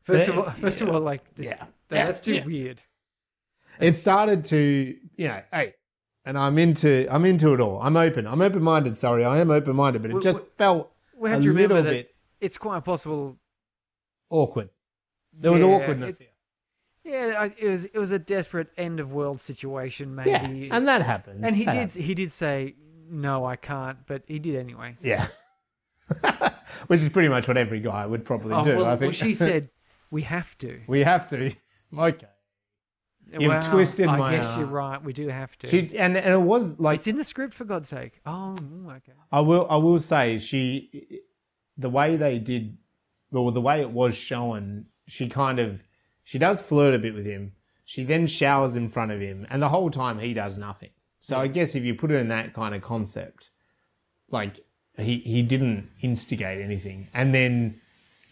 first of all, first of all, like, this, Yeah. that- that's too yeah. weird. it started to you know hey and i'm into i'm into it all i'm open i'm open-minded sorry i am open-minded but it We- just we- felt We a to remember little that bit it's quite possible. awkward there was awkwardness it- Yeah, it was it was a desperate end of world situation, maybe. yeah and that happens And he That did happens. he did say no, I can't, but he did anyway. yeah which is pretty much what every guy would probably Oh, do well, i think well, she said we have to. we have to okay You've Well, twisted I my guess arm. you're right. We do have to. she and, and it was like it's in the script for God's sake. Oh, okay. I will. I will say she, the way they did, well, the way it was shown, she kind of, she does flirt a bit with him. She then showers in front of him, and the whole time he does nothing. So I guess if you put it in that kind of concept, like he he didn't instigate anything, and then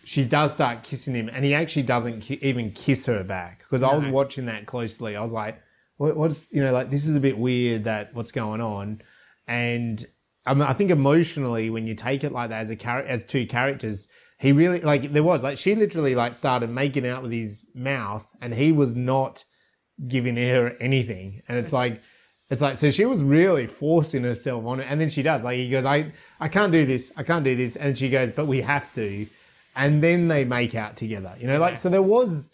she does start kissing him, and he actually doesn't ki- even kiss her back. Because I was No. watching that closely, I was like, what, "What's you know like this is a bit weird that what's going on," and I, mean, I think emotionally when you take it like that as a character as two characters. He really like there was like she literally like started making out with his mouth and he was not giving her anything. And it's like, it's like, so she was really forcing herself on it. And then she does, like, he goes, I, I can't do this. I can't do this. And she goes, but we have to. And then they make out together, you know, like, so there was,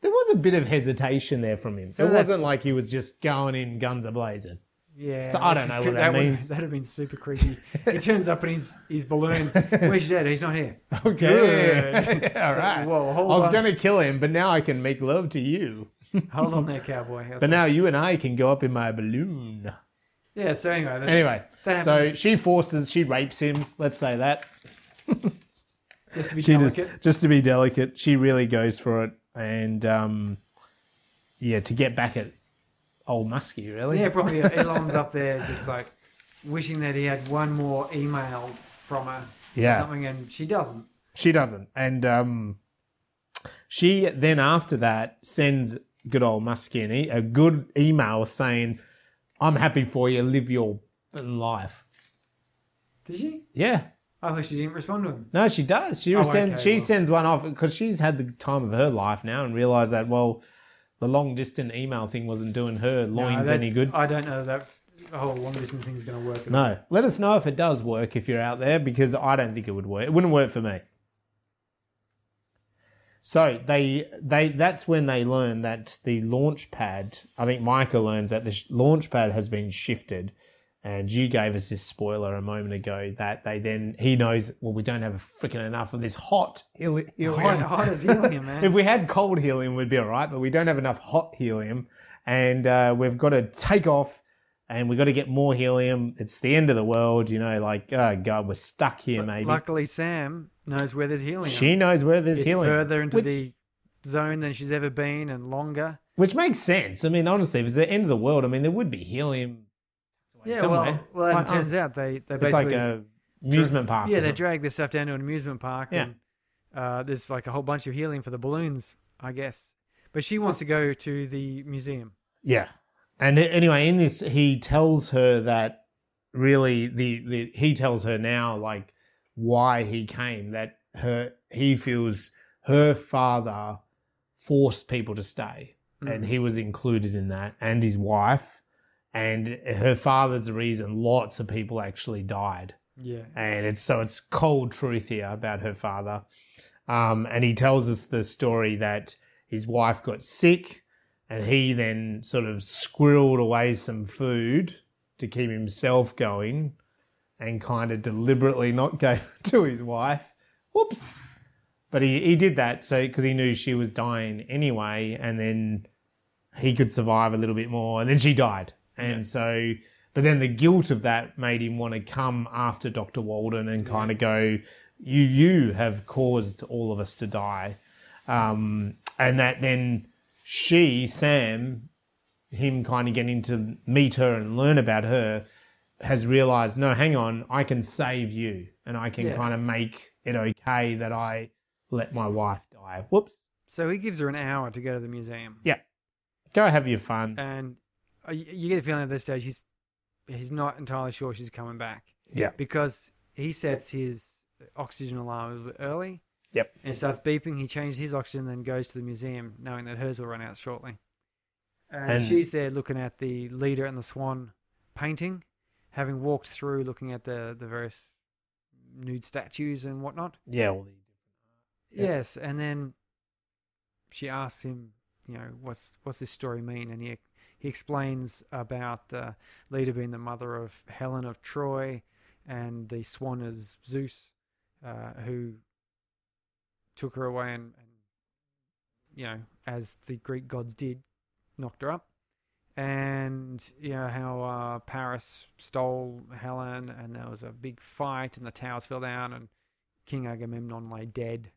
there was a bit of hesitation there from him. So it wasn't like he was just going in guns a blazing. Yeah. So I don't know what that would- means. That'd have been super creepy. he turns up in his, his balloon. Where's your dad? He's not here. Okay. Good. All It's like, right. whoa, hold I was on. going to kill him, but now I can make love to you. Hold on there, cowboy. But now you and I can go up in my balloon. yeah. So anyway. That's, Anyway, that so happens she forces, she rapes him. Let's say that. Just to be She delicate. just to be delicate, she really goes for it, and um, yeah, to get back at old Muskie, really. Yeah, probably Elon's up there just like wishing that he had one more email from her or Yeah. something, and she doesn't. She doesn't, and um, she then after that sends good old Muskie a good email saying, "I'm happy for you. Live your life." Did she? Yeah. Oh, I thought she didn't respond to him. No, she does. She Oh, sends. okay, she well. sends one off because she's had the time of her life now and realised that well, the long distance email thing wasn't doing her No, loins that- any good. I don't know that whole long distance thing is going to work. at all. No, let us know if it does work if you're out there because I don't think it would work. It wouldn't work for me. So they they that's when they learn that the launch pad. I think Micah learns that the sh- launch pad has been shifted, and you gave us this spoiler a moment ago that they then he knows. Well, we don't have freaking enough of this hot heli- helium. Hot, hot as helium, man. If we had cold helium, we'd be all right, but we don't have enough hot helium, and uh, we've got to take off, and we've got to get more helium. It's the end of the world, you know. Like, oh god, we're stuck here, maybe. Luckily, Sam knows where there's helium. she knows where there's it's helium, further into which, the zone than she's ever been and longer. which makes sense. I mean, honestly, if it's the end of the world, I mean, there would be helium. Yeah, somewhere. well, well, as it turns out, they they It's basically like a amusement park. yeah or they something. drag this stuff down to an amusement park. Yeah. And, uh, there's like a whole bunch of helium for the balloons, I guess. But she wants to go to the museum. Yeah. And a- anyway, in this, he tells her that really the, the he tells her now like why he came that her he feels her father forced people to stay and he was included in that and his wife and her father's the reason lots of people actually died Yeah. and it's so it's cold truth here about her father. Um, and he tells us the story that his wife got sick, and he then sort of squirreled away some food to keep himself going, and kind of deliberately not gave it to his wife. Whoops! But he, he did that so because he knew she was dying anyway, and then he could survive a little bit more, and then she died, and so. But then the guilt of that made him want to come after Dr. Walden and kind of go, "You, you have caused all of us to die," um, and that then she, Sam, him kind of getting to meet her and learn about her, has realized, no, hang on, I can save you, and I can Yeah. kind of make it okay that I let my wife die. Whoops. So he gives her an hour to go to the museum, Yeah. Go have your fun. and Oh, you you get the feeling at this stage he's he's not entirely sure she's coming back Yeah. because he sets his oxygen alarm a bit early. Yep. And it starts beeping. He changes his oxygen, then goes to the museum, knowing that hers will run out shortly. And, And- she's there looking at the Leda and the swan painting, having walked through looking at the, the various nude statues and whatnot. Yeah. Well, Yeah. Yes, and then she asks him, you know, what's what's this story mean? And he he explains about uh, Leda being the mother of Helen of Troy, and the swan is Zeus, uh, who took her away and, and, you know, as the Greek gods did, knocked her up. And you know how uh, Paris stole Helen, and there was a big fight, and the towers fell down, and King Agamemnon lay dead,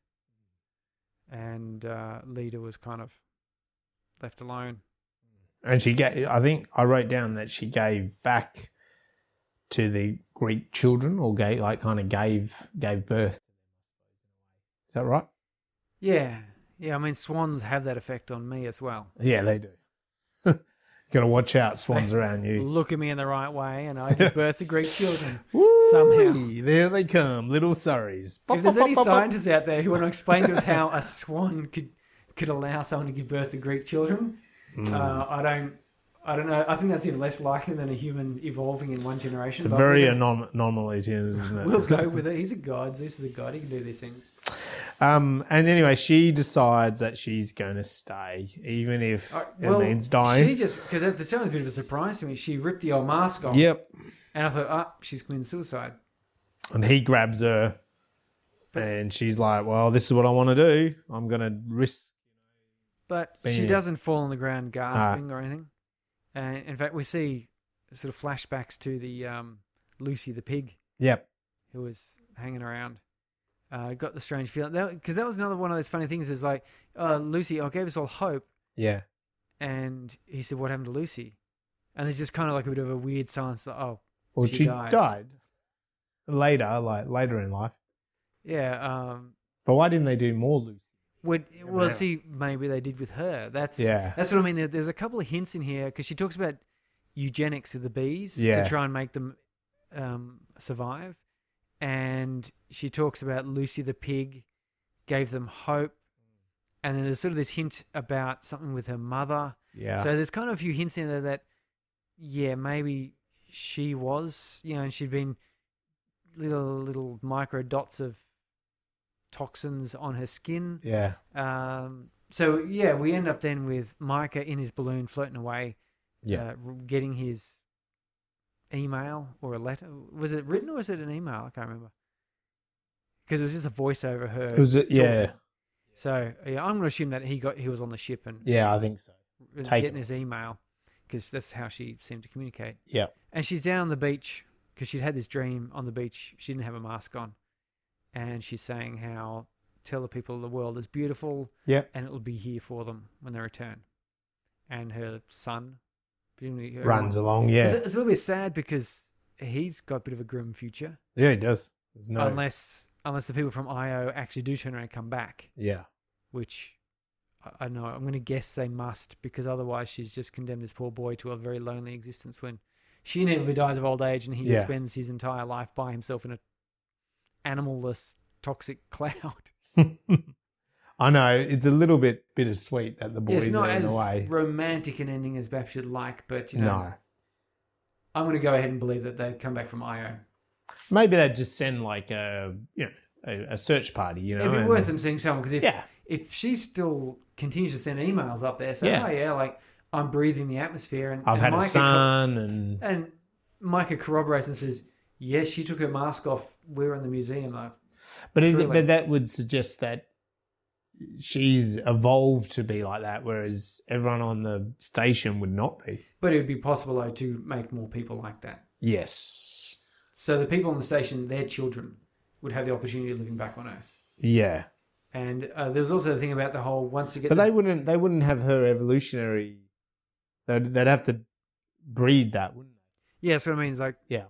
and uh, Leda was kind of left alone. And she gave, I think I wrote down that she gave back to the Greek children or gave, like kind of gave, gave birth. Is that right? Yeah, yeah. I mean, swans have that effect on me as well. Yeah, they do. Gotta watch out, swans around you. Look at me in the right way, and I give birth to Greek children. Somehow. There they come, little Surreys. If there's any scientists out there who want to explain to us how a swan could could allow someone to give birth to Greek children, Hmm. uh, I don't. I don't know. I think that's even less likely than a human evolving in one generation. It's a very we'll- anom- anomaly, isn't it? We'll go with it. He's a god. Zeus is a god. He can do these things. Um, and anyway, she decides that she's going to stay, even if Uh, it means dying. She just because at the time it was a bit of a surprise to me. She ripped the old mask off, Yep. and I thought, ah, she's committing suicide. And he grabs her, and she's like, "Well, this is what I want to do. I'm going to risk." But But she yeah. doesn't fall on the ground gasping or anything. And in fact, we see sort of flashbacks to the um, Lucy the pig Yep. who was hanging around. Uh, got the strange feeling because that, was another one of those funny things. Is like uh, Lucy, I gave us all hope, Yeah. and he said, "What happened to Lucy?" And there's just kind of like a bit of a weird silence. Like, oh, Well, She she, died. died. later, like later in life. yeah. Um, But why didn't they do more Lucy? Would well, Yeah. see, maybe they did with her. That's Yeah. That's what I mean. There, there's a couple of hints in here because she talks about eugenics with the bees Yeah. to try and make them um, survive, and she talks about Lucy the pig gave them hope, and then there's sort of this hint about something with her mother. Yeah. So there's kind of a few hints in there that, yeah, maybe she was, you know, and she'd been little little micro dots of toxins on her skin. yeah. Um, so yeah, we end up then with Micah in his balloon floating away, Yeah. uh, getting his email or a letter. Was it written or was it an email? I can't remember. Because it was just a voice over her. Was it? Yeah. talking. So yeah, I'm going to assume that he got he was on the ship and Yeah, I think so. Taken. getting his email because that's how she seemed to communicate. Yeah. And she's down on the beach because she'd had this dream on the beach. She didn't have a mask on, and she's saying how tell the people the world is beautiful Yeah. and it will be here for them when they return. And her son presumably her- Runs along. It's, Yeah. it's a little bit sad because he's got a bit of a grim future, Yeah, he does. There's no. unless unless the people from IO actually do turn around and come back, yeah. which I, I know I'm going to guess they must because otherwise she's just condemned this poor boy to a very lonely existence when she inevitably dies of old age and he Yeah. spends his entire life by himself in a animalless toxic cloud. I know it's a little bit bittersweet that the boys it's not are in as the way. romantic an ending as perhaps you'd like, but you know, no, I'm going to go ahead and believe that they've come back from IO. maybe they'd just send like a you know a, a search party. You know, It'd be worth them seeing someone because if Yeah, if she still continues to send emails up there saying, Yeah. "Oh yeah, like I'm breathing the atmosphere," and I've and had a Micah co- and and Micah corroborates and says, "Yes, she took her mask off. We were in the museum. Like, but is it, but that would suggest that she's evolved to be like that, whereas everyone on the station would not be. but it would be possible though to make more people like that. Yes. So the people on the station, their children, would have the opportunity of living back on Earth. Yeah. And uh, there was also the thing about the whole once you get But the- they wouldn't. They wouldn't have her evolutionary. They'd, they'd have to breed that, wouldn't they? yeah, that's what I mean. It's like? Yeah.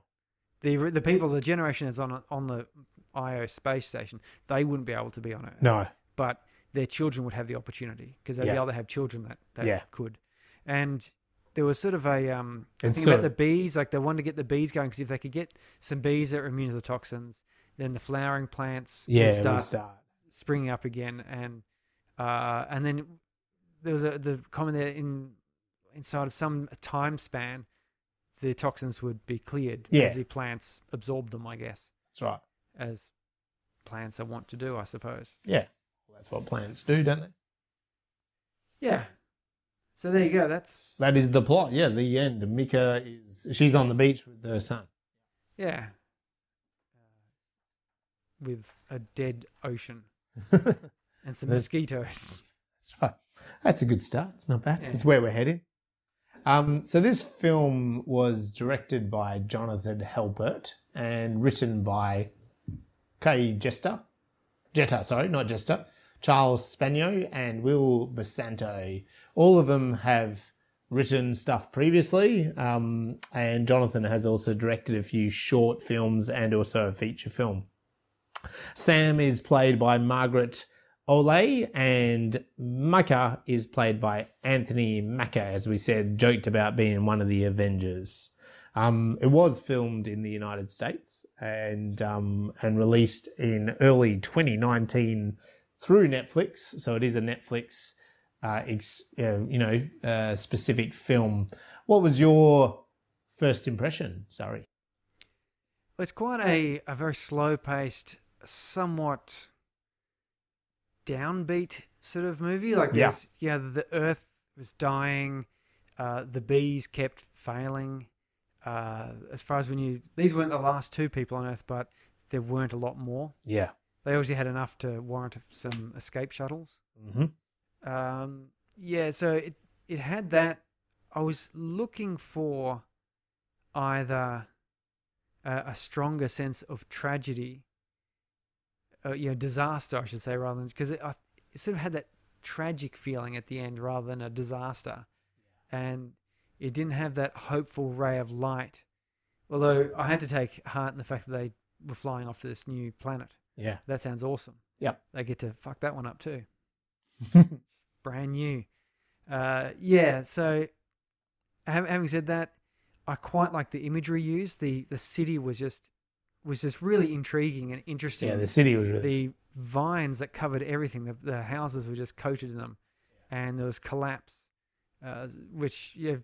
The the people, the generation that's on on the IO space station, they wouldn't be able to be on it. No. but their children would have the opportunity because they'd be able to have children that, that Yeah. could. And there was sort of a um, thing sort about the bees, like they wanted to get the bees going because if they could get some bees that are immune to the toxins, then the flowering plants Yeah. would start start. springing up again. And uh, and then there was a the comment there in inside of some time span, the toxins would be cleared Yeah. as the plants absorb them, I guess, That's right. as plants are wont to do, I suppose. Yeah. Well, that's what plants do, don't they? Yeah. So there you go. That's That is the plot. Yeah. The end. Micah is. She's on the beach with her son. yeah. Uh, with a dead ocean and some mosquitoes. That's- right. That's a good start. It's not bad. Yeah. It's where we're heading. Um, so this film was directed by Jonathan Helpert and written by Kay Jester, Jetta, sorry, not Jester, Charles Spagno and Will Basanta. All of them have written stuff previously, um, and Jonathan has also directed a few short films and also a feature film. Sam is played by Margaret Qualley, and Micah is played by Anthony Mackie, as we said, joked about being one of the Avengers. Um, it was filmed in the United States and um, and released in early 2019 through Netflix. So it is a Netflix, uh, ex, uh, you know, uh, specific film. What was your first impression? Sorry. It's quite a, a very slow paced, somewhat downbeat sort of movie. Like Yeah. yeah, the earth was dying, uh, the bees kept failing. Uh, as far as we knew, these weren't the last two people on Earth, but there weren't a lot more. Yeah. They obviously had enough to warrant some escape shuttles. Mm-hmm. Um, yeah, so it it had that. I was looking for either a, a stronger sense of tragedy, uh, you know, disaster, I should say, rather than because it, it sort of had that tragic feeling at the end rather than a disaster, and it didn't have that hopeful ray of light. Although I had to take heart in the fact that they were flying off to this new planet. Yeah. That sounds awesome. Yeah, They get to fuck that one up too brand new. Uh, yeah, so having said that, I quite like the imagery used. the The city was just was just really intriguing and interesting. Yeah, the city was really. the vines that covered everything, the, the houses were just coated in them, and there was collapse, uh, which yeah,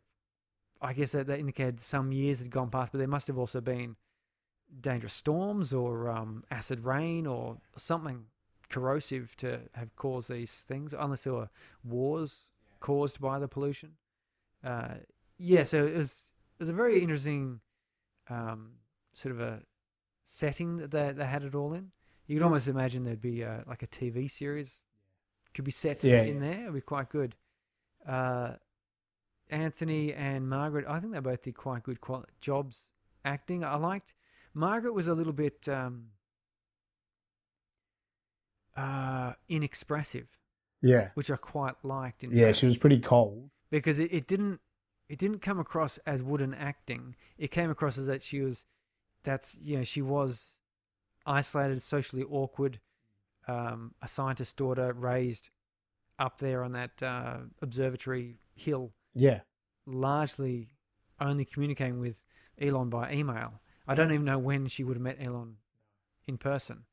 I guess that, that indicated some years had gone past, but there must have also been dangerous storms or um, acid rain or something corrosive to have caused these things, unless there were wars caused by the pollution. Uh, yeah, so it was it was a very interesting um, sort of a setting that they, they had it all in. You could almost imagine there'd be uh like a TV series could be set Yeah, in there. It'd be quite good. Uh, Anthony and Margaret, I think they both did quite good quali- jobs acting. I liked Margaret was a little bit um, uh, inexpressive, yeah. which I quite liked. In Yeah, fact, she was pretty cold. because it, it didn't it didn't come across as wooden acting. It came across as that she was that's you know she was isolated, socially awkward, um, a scientist's daughter raised up there on that uh, observatory hill, Yeah. largely only communicating with Elon by email. I don't even know when she would have met Elon in person.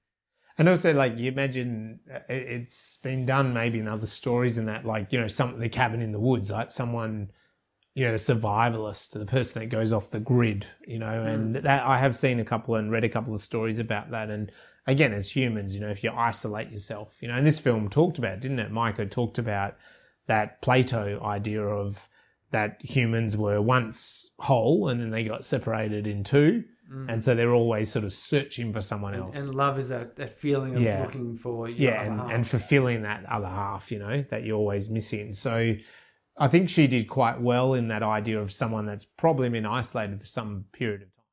And also, like you imagine, uh, it- it's been done maybe in other stories, in that, like you know, some the cabin in the woods, like someone you know the survivalist, the person that goes off the grid, you know, hmm. and that I have seen a couple and read a couple of stories about that. And again, as humans, you know, if you isolate yourself, you know, and this film talked about, didn't it? Micah talked about that Plato idea of that humans were once whole and then they got separated in two. Hmm. And so they're always sort of searching for someone else. And love is that, that feeling of Yeah. looking for your yeah, other and, half. and fulfilling that other half, you know, that you're always missing. So I think she did quite well in that idea of someone that's probably been isolated for some period of time.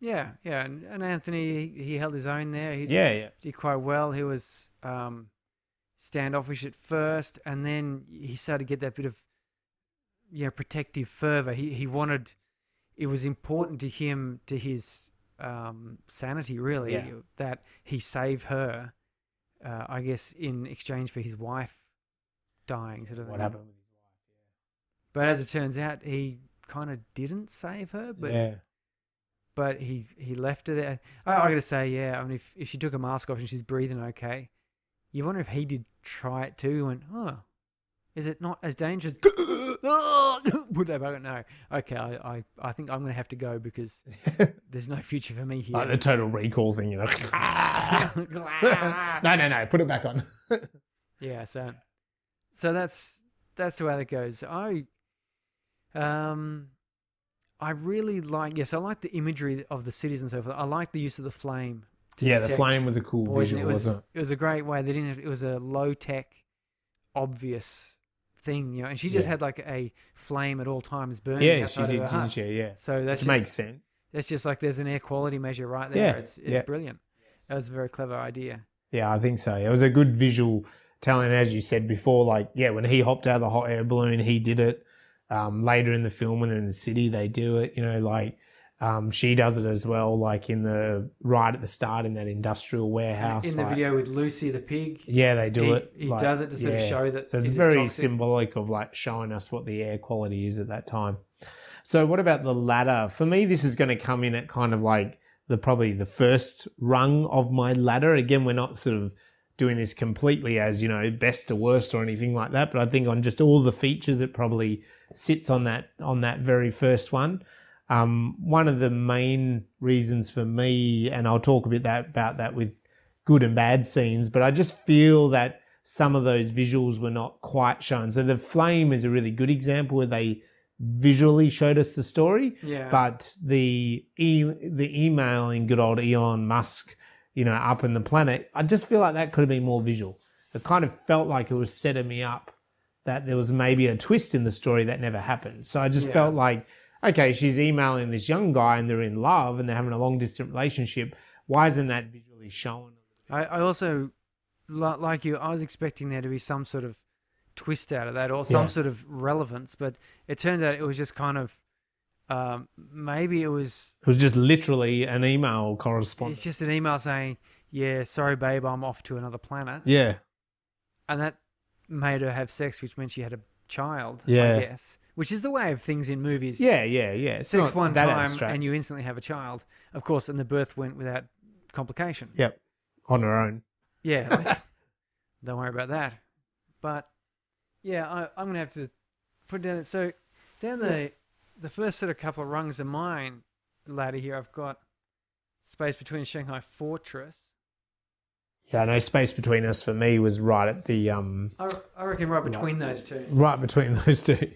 yeah, yeah. And, and Anthony, he, he held his own there. He Yeah, yeah. did quite well. He was um, standoffish at first, and then he started to get that bit of you know protective fervor. He he wanted it was important to him to his um, sanity really Yeah. that he saved her. Uh, I guess in exchange for his wife dying, sort of. What happened But as it turns out, he kind of didn't save her, but? Yeah. but he he left her there. I, I gotta say, yeah. I mean, if if she took a mask off and she's breathing okay, you wonder if he did try it too. And went, oh, is it not as dangerous? Would they both no? Okay, I, I I think I'm gonna have to go because there's no future for me here. Like the total recall thing, you know. no, no, no. Put it back on. yeah, so so that's that's the way that goes. I um I really like yes, I like the imagery of the cities and so forth. I like the use of the flame. yeah, the flame was a cool poison. visual, It was wasn't it was a great way. They didn't have it was a low tech, obvious thing, you know. And she just Yeah. had like a flame at all times burning. Yeah, she did, didn't she? Yeah. So that makes sense. that's just like there's an air quality measure right there. Yeah, It's it's yeah. brilliant. That was a very clever idea. Yeah, I think so. It was a good visual telling, as you said before. Like, yeah, when he hopped out of the hot air balloon, he did it. Um, later in the film, when they're in the city, they do it. You know, like um, she does it as well. Like in the right at the start in that industrial warehouse. in the like- video with Lucy the pig, yeah, they do he, it. he like, does it to sort of show that So it's it is very symbolic of like showing us what the air quality is at that time. So what about the ladder? For me, this is going to come in at kind of like the probably the first rung of my ladder. Again, we're not sort of doing this completely as you know best to worst or anything like that, but I think on just all the features, it probably sits on that on that very first one. Um, one of the main reasons for me, and I'll talk a bit that about that with good and bad scenes, but I just feel that some of those visuals were not quite shown. So the flame is a really good example where they visually showed us the story, Yeah. but the e- the emailing good old Elon Musk, you know, up in the planet, I just feel like that could have been more visual. It kind of felt like it was setting me up that there was maybe a twist in the story that never happened. So I just Yeah. felt like, okay, she's emailing this young guy and they're in love and they're having a long distance relationship. Why isn't that visually shown? I, I also, like you, I was expecting there to be some sort of twist out of that or some Yeah. sort of relevance, but it turns out it was just kind of, um, maybe it was, It was just literally an email correspondence. it's just an email saying, yeah, sorry, babe, I'm off to another planet. Yeah. And that made her have sex, which meant she had a child, Yeah. I guess, which is the way of things in movies. Yeah, yeah, yeah. It's Sex not one that time abstract. and you instantly have a child. Of course, and the birth went without complication. Yep. On her own. Yeah. don't worry about that. But yeah, I, I'm gonna have to put down. So down the the first sort of couple of rungs of mine ladder here, I've got space between Shanghai Fortress. Yeah, no space between us for me was right at the um I, I reckon right between those two. right between those two.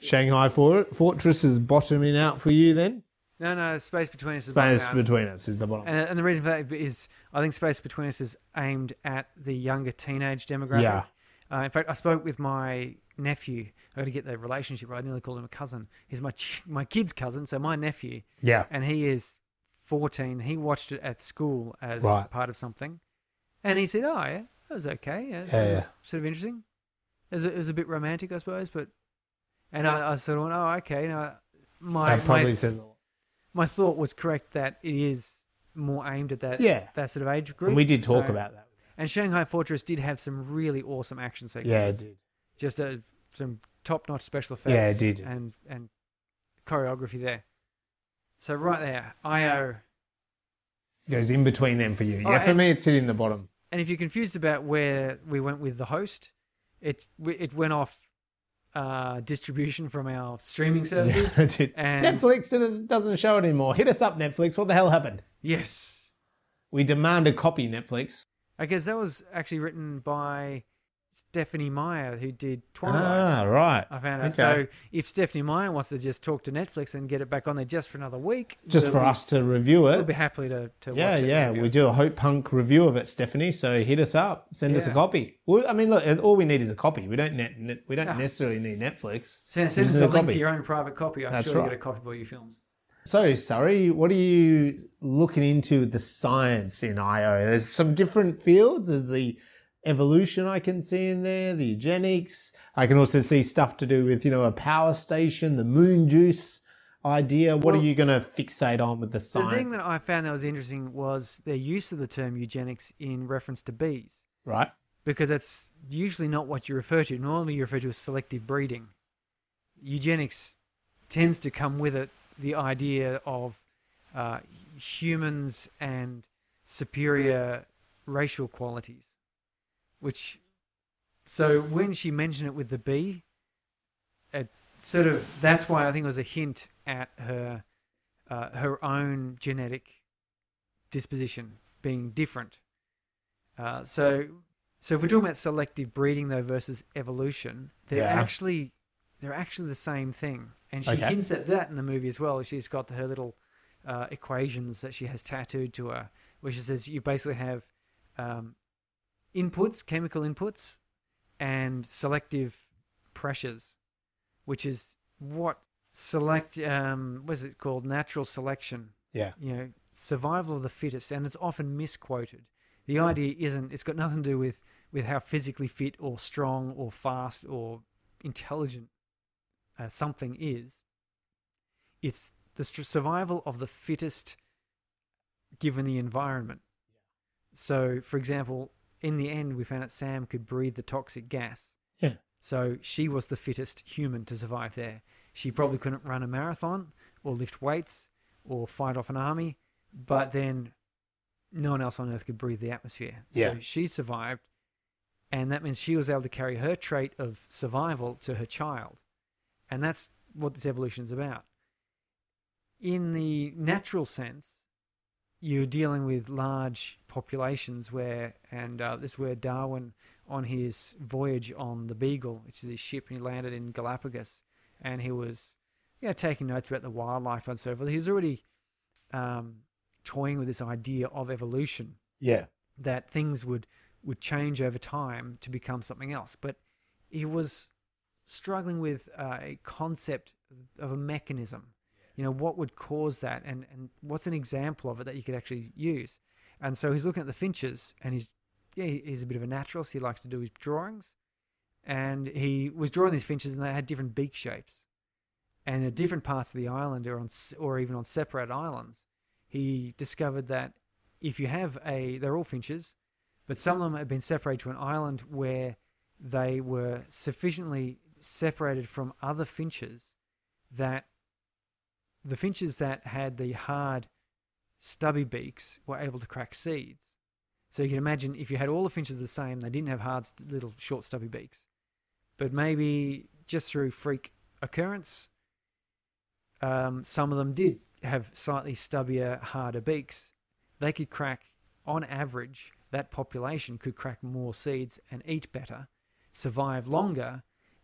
Shanghai Fort- Fortress is bottoming out for you then? No, no, the space between us is Space bottom out. between us is the bottom. And, and the reason for that is I think Space Between Us is aimed at the younger teenage demographic. Yeah. Uh, in fact, I spoke with my nephew. I got to get the relationship right. I nearly called him a cousin. He's my ch- my kid's cousin, so my nephew, Yeah. and he is 14. He watched it at school as Right. part of something, and he said, "Oh yeah, that was okay. Yeah, Yeah, sort, yeah. Of, sort of interesting. It was, a, it was a bit romantic, I suppose, but." And I, I sort of went, "Oh, okay." Now, my That probably my, says a lot. my thought was correct that it is more aimed at that Yeah. that sort of age group. And we did talk So- about that. And Shanghai Fortress did have some really awesome action sequences. Yeah, it did. Just a, some top-notch special effects. Yeah, it did. And and choreography there. So right there, IO. Goes in between them for you. Oh, Yeah, for and- me it's sitting in the bottom. And if you're confused about where we went with the host, it it went off uh, distribution from our streaming services. And- Netflix doesn't- doesn't show it anymore. Hit us up, Netflix. What the hell happened? yes. We demand a copy, Netflix. I guess that was actually written by Stephanie Meyer, who did Twilight. Ah, right. I found out. Okay. So if Stephanie Meyer wants to just talk to Netflix and get it back on there just for another week, Just for us to review it, we'll be happy to, to Yeah, watch it. yeah. and We do a Hope Punk review of it, Stephanie. So hit us up. Send us a Yeah. copy. Well, I mean, look, all we need is a copy. We don't net, net we don't necessarily need Netflix. Send, send us a a link to your own private copy. I'm That's sure right. you get a copy of all your films. So, Surrey, what are you looking into the science in IO? There's some different fields. There's the evolution I can see in there, the eugenics. I can also see stuff to do with, you know, a power station, the moon juice idea. What Well, are you going to fixate on with the sign? The thing that I found that was interesting was their use of the term eugenics in reference to bees, right? because that's usually not what you refer to. Normally, you refer to as selective breeding. Eugenics tends to come with it the idea of uh, humans and superior racial qualities, which. So when she mentioned it with the bee, it sort of that's why I think it was a hint at her uh, her own genetic disposition being different. Uh, so, so if we're talking about selective breeding though versus evolution, they're Yeah. actually they're actually the same thing, and she Okay. hints at that in the movie as well. She's got her little uh, equations that she has tattooed to her, where she says you basically have um, inputs, chemical inputs, and selective pressures, which is what select um, what is it called? Natural selection Yeah. you know, survival of the fittest, and it's often misquoted. The idea isn't; it's got nothing to do with with how physically fit or strong or fast or intelligent uh, something is. It's the st- survival of the fittest given the environment. So, for example, in the end, we found out Sam could breathe the toxic gas. Yeah. So she was the fittest human to survive there. She probably couldn't run a marathon or lift weights or fight off an army, but then no one else on earth could breathe the atmosphere. Yeah. So she survived, and that means she was able to carry her trait of survival to her child. And that's what this evolution is about. In the natural sense, you're dealing with large populations where, and uh, this is where Darwin, on his voyage on the Beagle, which is his ship, and he landed in Galapagos, and he was, you know, taking notes about the wildlife and so forth. He's already um, toying with this idea of evolution Yeah. that things would would change over time to become something else. But he was struggling with uh, a concept of a mechanism. You know, what would cause that, and and what's an example of it that you could actually use? And so he's looking at the finches, and he's yeah, he's a bit of a naturalist. He likes to do his drawings, and he was drawing these finches, and they had different beak shapes, and at different parts of the island, or on or even on separate islands, he discovered that if you have a, they're all finches, but some of them have been separated to an island where they were sufficiently separated from other finches that the finches that had the hard, stubby beaks were able to crack seeds. So you can imagine if you had all the finches the same, they didn't have hard, little, short, stubby beaks. But maybe just through freak occurrence, um, some of them did have slightly stubbier, harder beaks. They could crack, on average, that population could crack more seeds and eat better, survive longer,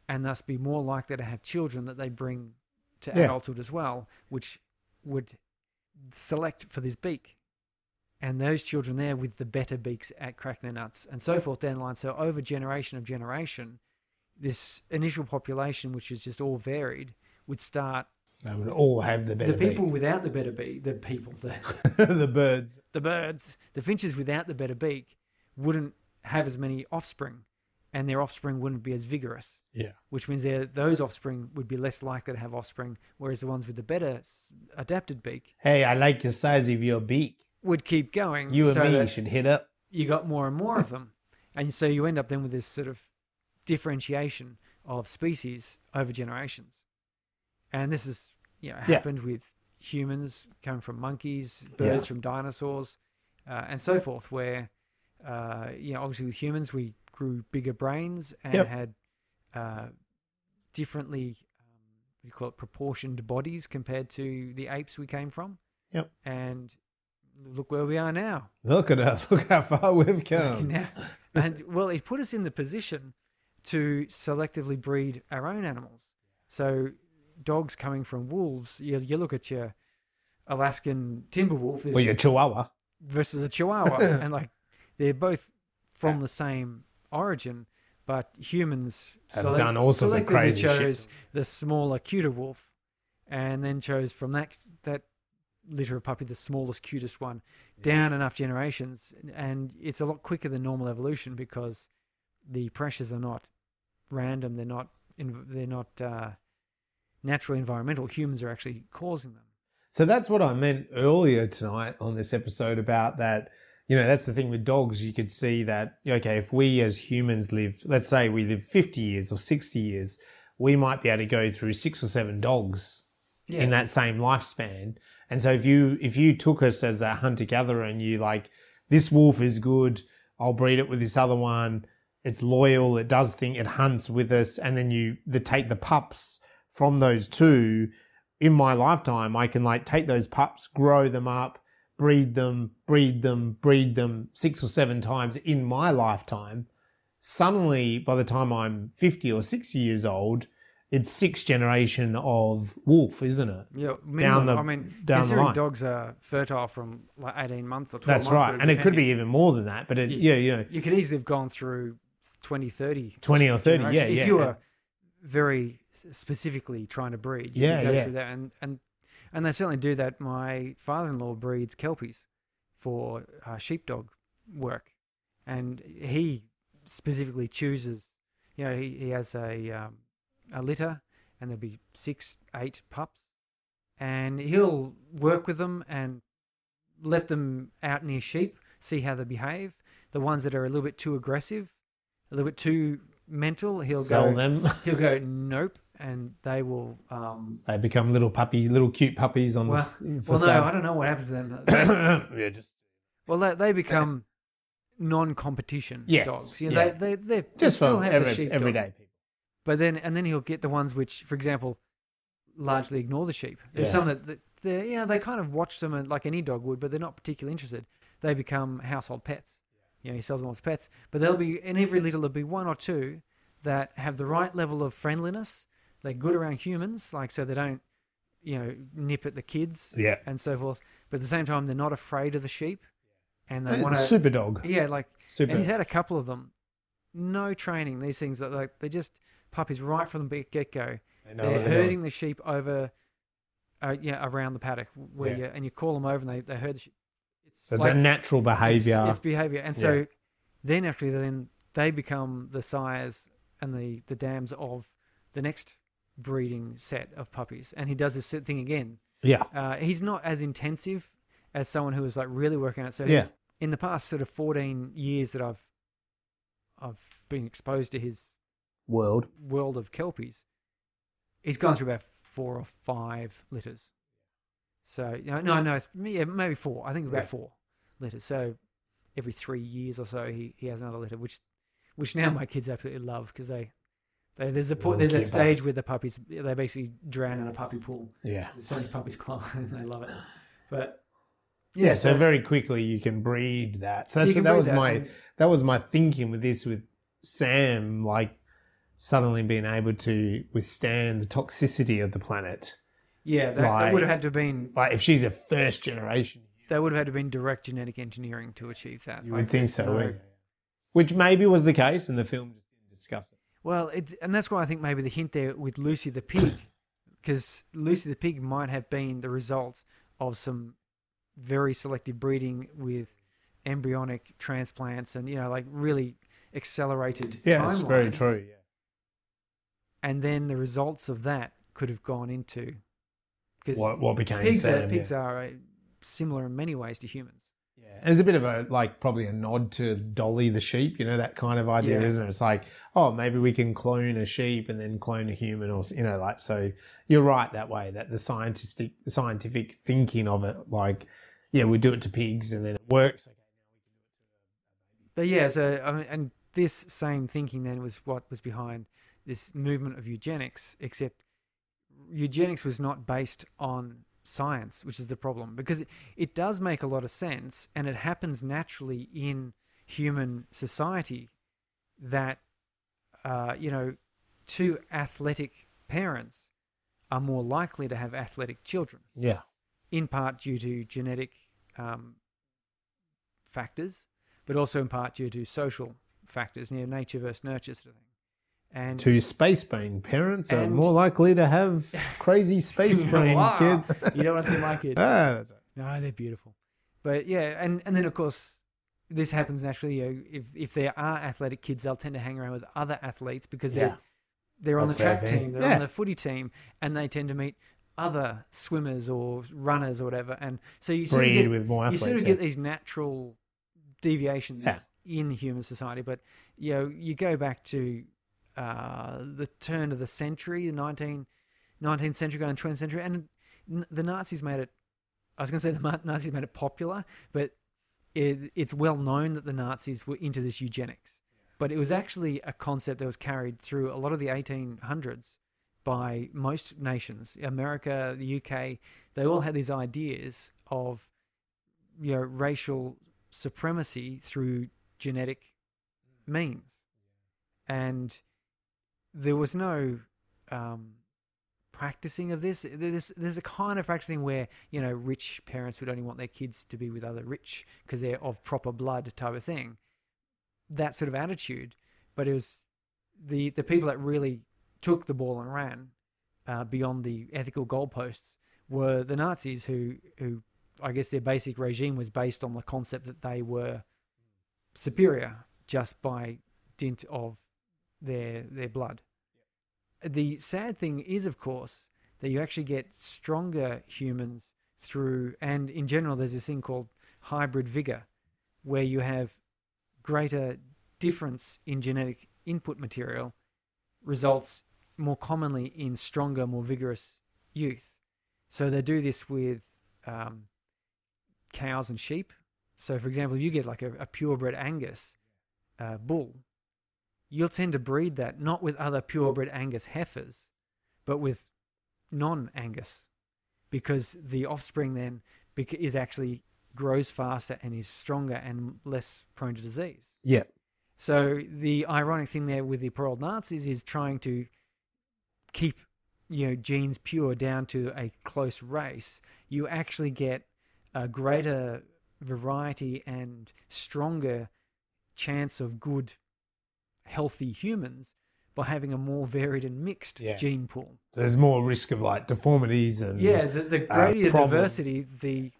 and thus be more likely to have children that they bring to Yeah. adulthood as well, which would select for this beak. And those children there with the better beaks at cracking their nuts and so forth down the line. So over generation of generation, this initial population, which is just all varied, would start They would all have the better the people without the better beak, the people, the, the birds. the birds, the finches without the better beak wouldn't have as many offspring, and their offspring wouldn't be as vigorous, Yeah. which means those offspring would be less likely to have offspring, whereas the ones with the better adapted beak Hey, I like the size of your beak. would keep going. You and so me should hit up. you got more and more of them, and so you end up then with this sort of differentiation of species over generations, and this is you know Yeah. happened with humans coming from monkeys, birds Yeah. from dinosaurs, uh, and so forth. Where uh, you know obviously with humans we grew bigger brains and Yep. had uh, differently, um, what do you call it, proportioned bodies compared to the apes we came from. Yep. And look where we are now. Look at us. Look how far we've come. now. And well, it put us in the position to selectively breed our own animals. So dogs coming from wolves, you, you look at your Alaskan timber wolf Well, your chihuahua. versus a Chihuahua, and like they're both from the same origin, but humans Have done all sorts of selectively crazy shit. the smaller, cuter wolf, and then chose from that that litter of puppy the smallest, cutest one, down enough generations, and it's a lot quicker than normal evolution because the pressures are not random. They're not. in- They're not uh, natural, environmental. Humans are actually causing them. So that's what I meant earlier tonight on this episode about that. You know, that's the thing with dogs. You could see that, okay, if we as humans lived, let's say we live 50 years or 60 years, we might be able to go through six or seven dogs in that same lifespan. And so if you, if you took us as that hunter gatherer and you like, this wolf is good, I'll breed it with this other one. It's loyal. It does thing. It hunts with us. And then you the, take the pups from those two in my lifetime, I can like take those pups, grow them up, breed them, breed them, breed them six or seven times in my lifetime. Suddenly, by the time I'm 50 or 60 years old, it's six generation of wolf, isn't it? Yeah, minimum. the- I mean, down the line. dogs are fertile from like eighteen months or twelve That's months. right. And it could be even more than that, but it, Yeah. yeah, you know, You could easily have gone through 20, 30. 20 or 30, yeah, yeah. If you were very specifically trying to breed, you Yeah, could go yeah. through that, and and and they certainly do that. My father-in-law breeds kelpies for uh, sheepdog work, and he specifically chooses. You know, he, he has a um, a litter, and there'll be six, eight pups, and he'll work with them and let them out near sheep, see how they behave. The ones that are a little bit too aggressive, a little bit too mental, he'll sell go. them. He'll go nope, and they will. Um, they become little puppies, little cute puppies on well, the for well, no. I don't know what happens to them. They- yeah, just well, they, they become non-competition Yes, dogs. You know, yeah. they they they just still have the sheep everyday people. But then, and then he'll get the ones which, for example, largely ignore the sheep. There's Yeah. some that, that they you know, they kind of watch them and like any dog would, but they're not particularly interested. They become household pets. You know, he sells them as pets. But there'll be in every litter there'll be one or two that have the right level of friendliness. They're good around humans, like so they don't, you know, nip at the kids Yeah. and so forth. But at the same time, they're not afraid of the sheep, and they want to. Super dog. Yeah, like Super. and he's had a couple of them. No training. These things that like they're just puppies right from the get go. They know They're what they're herding the sheep over, uh, yeah, around the paddock where Yeah. you and you call them over and they, they herd the sheep. It's So it's like- a natural it's- behavior. It's, behavior, and so then actually then they become the sires and the the dams of the next breeding set of puppies. And he does this thing again. yeah. Uh, he's not as intensive as someone who is like really working on it. So Yeah. in the past sort of 14 years that I've I've been exposed to his World. world of kelpies, he's gone through about four or five litters. So you know, no, no, it's, yeah, maybe four. I think about Yeah. four litters. So every three years or so, he, he has another litter, which which now my kids absolutely love because they there's a there's a stage where the puppies they basically drown in a puppy pool. Yeah. There's so many puppies climb they love it. But Yeah, so, very quickly you can breed that. So that's that was that, my that was my thinking with this with Sam, like suddenly being able to withstand the toxicity of the planet. Yeah, that, that would have had to have been Like if she's a first generation, that would have had to have been direct genetic engineering to achieve that. you Like, would think so. no- Which maybe was the case, and the film just didn't discuss it. Well, it's, and that's why I think maybe the hint there with Lucy the pig, because Lucy the pig might have been the result of some very selective breeding with embryonic transplants and you know like really accelerated. Yeah, that's very true. Yeah. And then the results of that could have gone into because What what became pigs Sam? are, pigs yeah. are uh, similar in many ways to humans. It's a bit of a like probably a nod to Dolly the sheep, you know that kind of idea, Yeah. isn't it? It's like, oh, maybe we can clone a sheep and then clone a human, or you know, like so. You're right that way. That the scientific the scientific thinking of it, like, yeah, we do it to pigs and then it works. But yeah, so I mean, and this same thinking then was what was behind this movement of eugenics, except eugenics was not based on science, which is the problem because it, it does make a lot of sense and it happens naturally in human society that uh, you know two athletic parents are more likely to have athletic children Yeah. in part due to genetic um, factors, but also in part due to social factors, you know, nature versus nurture sort of thing. And Two space brain parents are And- more likely to have crazy space brain Wow. kids. you don't want to see my kids. ah, that's right. No, they're beautiful. But yeah, and, and then of course this happens naturally. You know, if if there are athletic kids, they'll tend to hang around with other athletes because Yeah. they're they're on the That's their track thing. team, they're Yeah. on the footy team, and they tend to meet other swimmers or runners or whatever. And so you sort of Breed get, with more you athletes. sort of yeah. get these natural deviations Yeah. in human society. But you know, you go back to uh, the turn of the century, the 19, 19th century, going 20th century, and the Nazis made it. I was going to say the Nazis made it popular, but it, it's well known that the Nazis were into this eugenics. But it was actually a concept that was carried through a lot of the 1800s by most nations. America, the UK, they all had these ideas of you know racial supremacy through genetic means, and there was no um, practicing of this. There's there's a kind of practicing where you know rich parents would only want their kids to be with other rich because they're of proper blood type of thing. That sort of attitude, but it was the the people that really took the ball and ran uh, beyond the ethical goalposts were the Nazis, who who I guess their basic regime was based on the concept that they were superior just by dint of their their blood. The sad thing is, of course, that you actually get stronger humans through, and in general, there's this thing called hybrid vigor, where you have greater difference in genetic input material results more commonly in stronger, more vigorous youth. So they do this with um, cows and sheep. So, for example, you get like a, a purebred Angus uh, bull, you'll tend to breed that not with other purebred Angus heifers, but with non Angus, because the offspring then is actually grows faster and is stronger and less prone to disease. Yeah. So the ironic thing there with the poor old Nazis is trying to keep you know genes pure down to a close race. You actually get a greater variety and stronger chance of good, healthy humans by having a more varied and mixed Yeah. gene pool. There's more risk of like deformities and Yeah, the, the uh, greater the diversity, the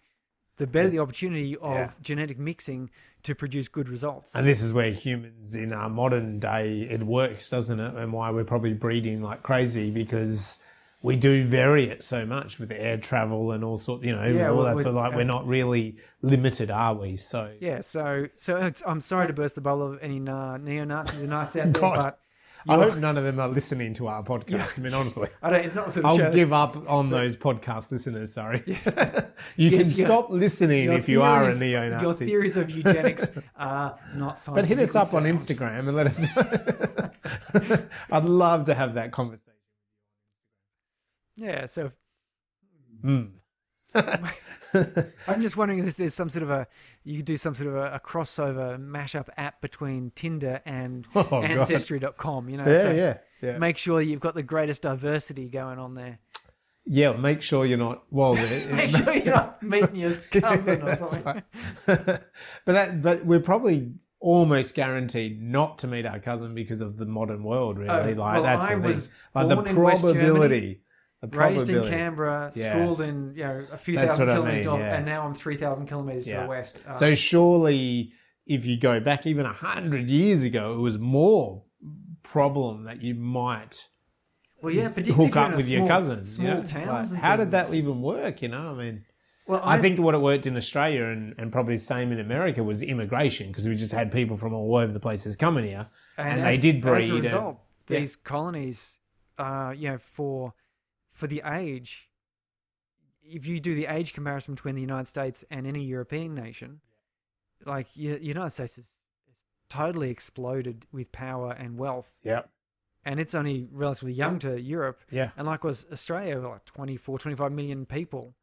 the better the opportunity of Yeah. genetic mixing to produce good results. And this is where humans in our modern day it works, doesn't it? And why we're probably breeding like crazy because we do vary it so much with air travel and all sort, you know, Yeah, all well, that sort of like we're not really limited, are we? So Yeah, so so it's, I'm sorry to burst the bubble of any na- neo Nazis or Nazis out there, but I hope none of them are listening to our podcast. I mean, honestly. I don't. It's not sort of I'll give up on those podcast listeners. Sorry, you Yes, can your- stop listening if you are a neo-Nazi. Your theories of eugenics are not scientific. But hit us up on Instagram and let us know. I'd love to have that conversation. Yeah, so Mm. I'm just wondering if there's some sort of a you could do some sort of a, a crossover mashup app between Tinder and Oh, Ancestry.com. You know, Yeah, so yeah, yeah. make sure you've got the greatest diversity going on there. Yeah, make sure you're not. Well, Make sure you're not meeting your cousin or That's something. right. but that, but we're probably almost guaranteed not to meet our cousin because of the modern world. Really, Oh, like well, that's I the thing. was Like the born in West probability. Raised in. Canberra, Yeah. schooled in you know a few That's thousand what I kilometers mean, north, yeah. and now I'm three thousand kilometers to the west. Uh, So surely, if you go back even a hundred years ago, it was more problem that you might well, yeah, particularly hook up a with your small, cousin. you Small know? towns. Like, and how did that even work? You know, I mean. Well, I think what it worked in Australia and, and probably the same in America was immigration because we just had people from all over the places coming here and, they as- did As breed. a and- result, yeah. these colonies, uh, you know, for for the age, if you do the age comparison between the United States and any European nation, like the United States is, is totally exploded with power and wealth Yep. and it's only relatively young to Europe. Yeah. And likewise, Australia, like 24, 25 million people,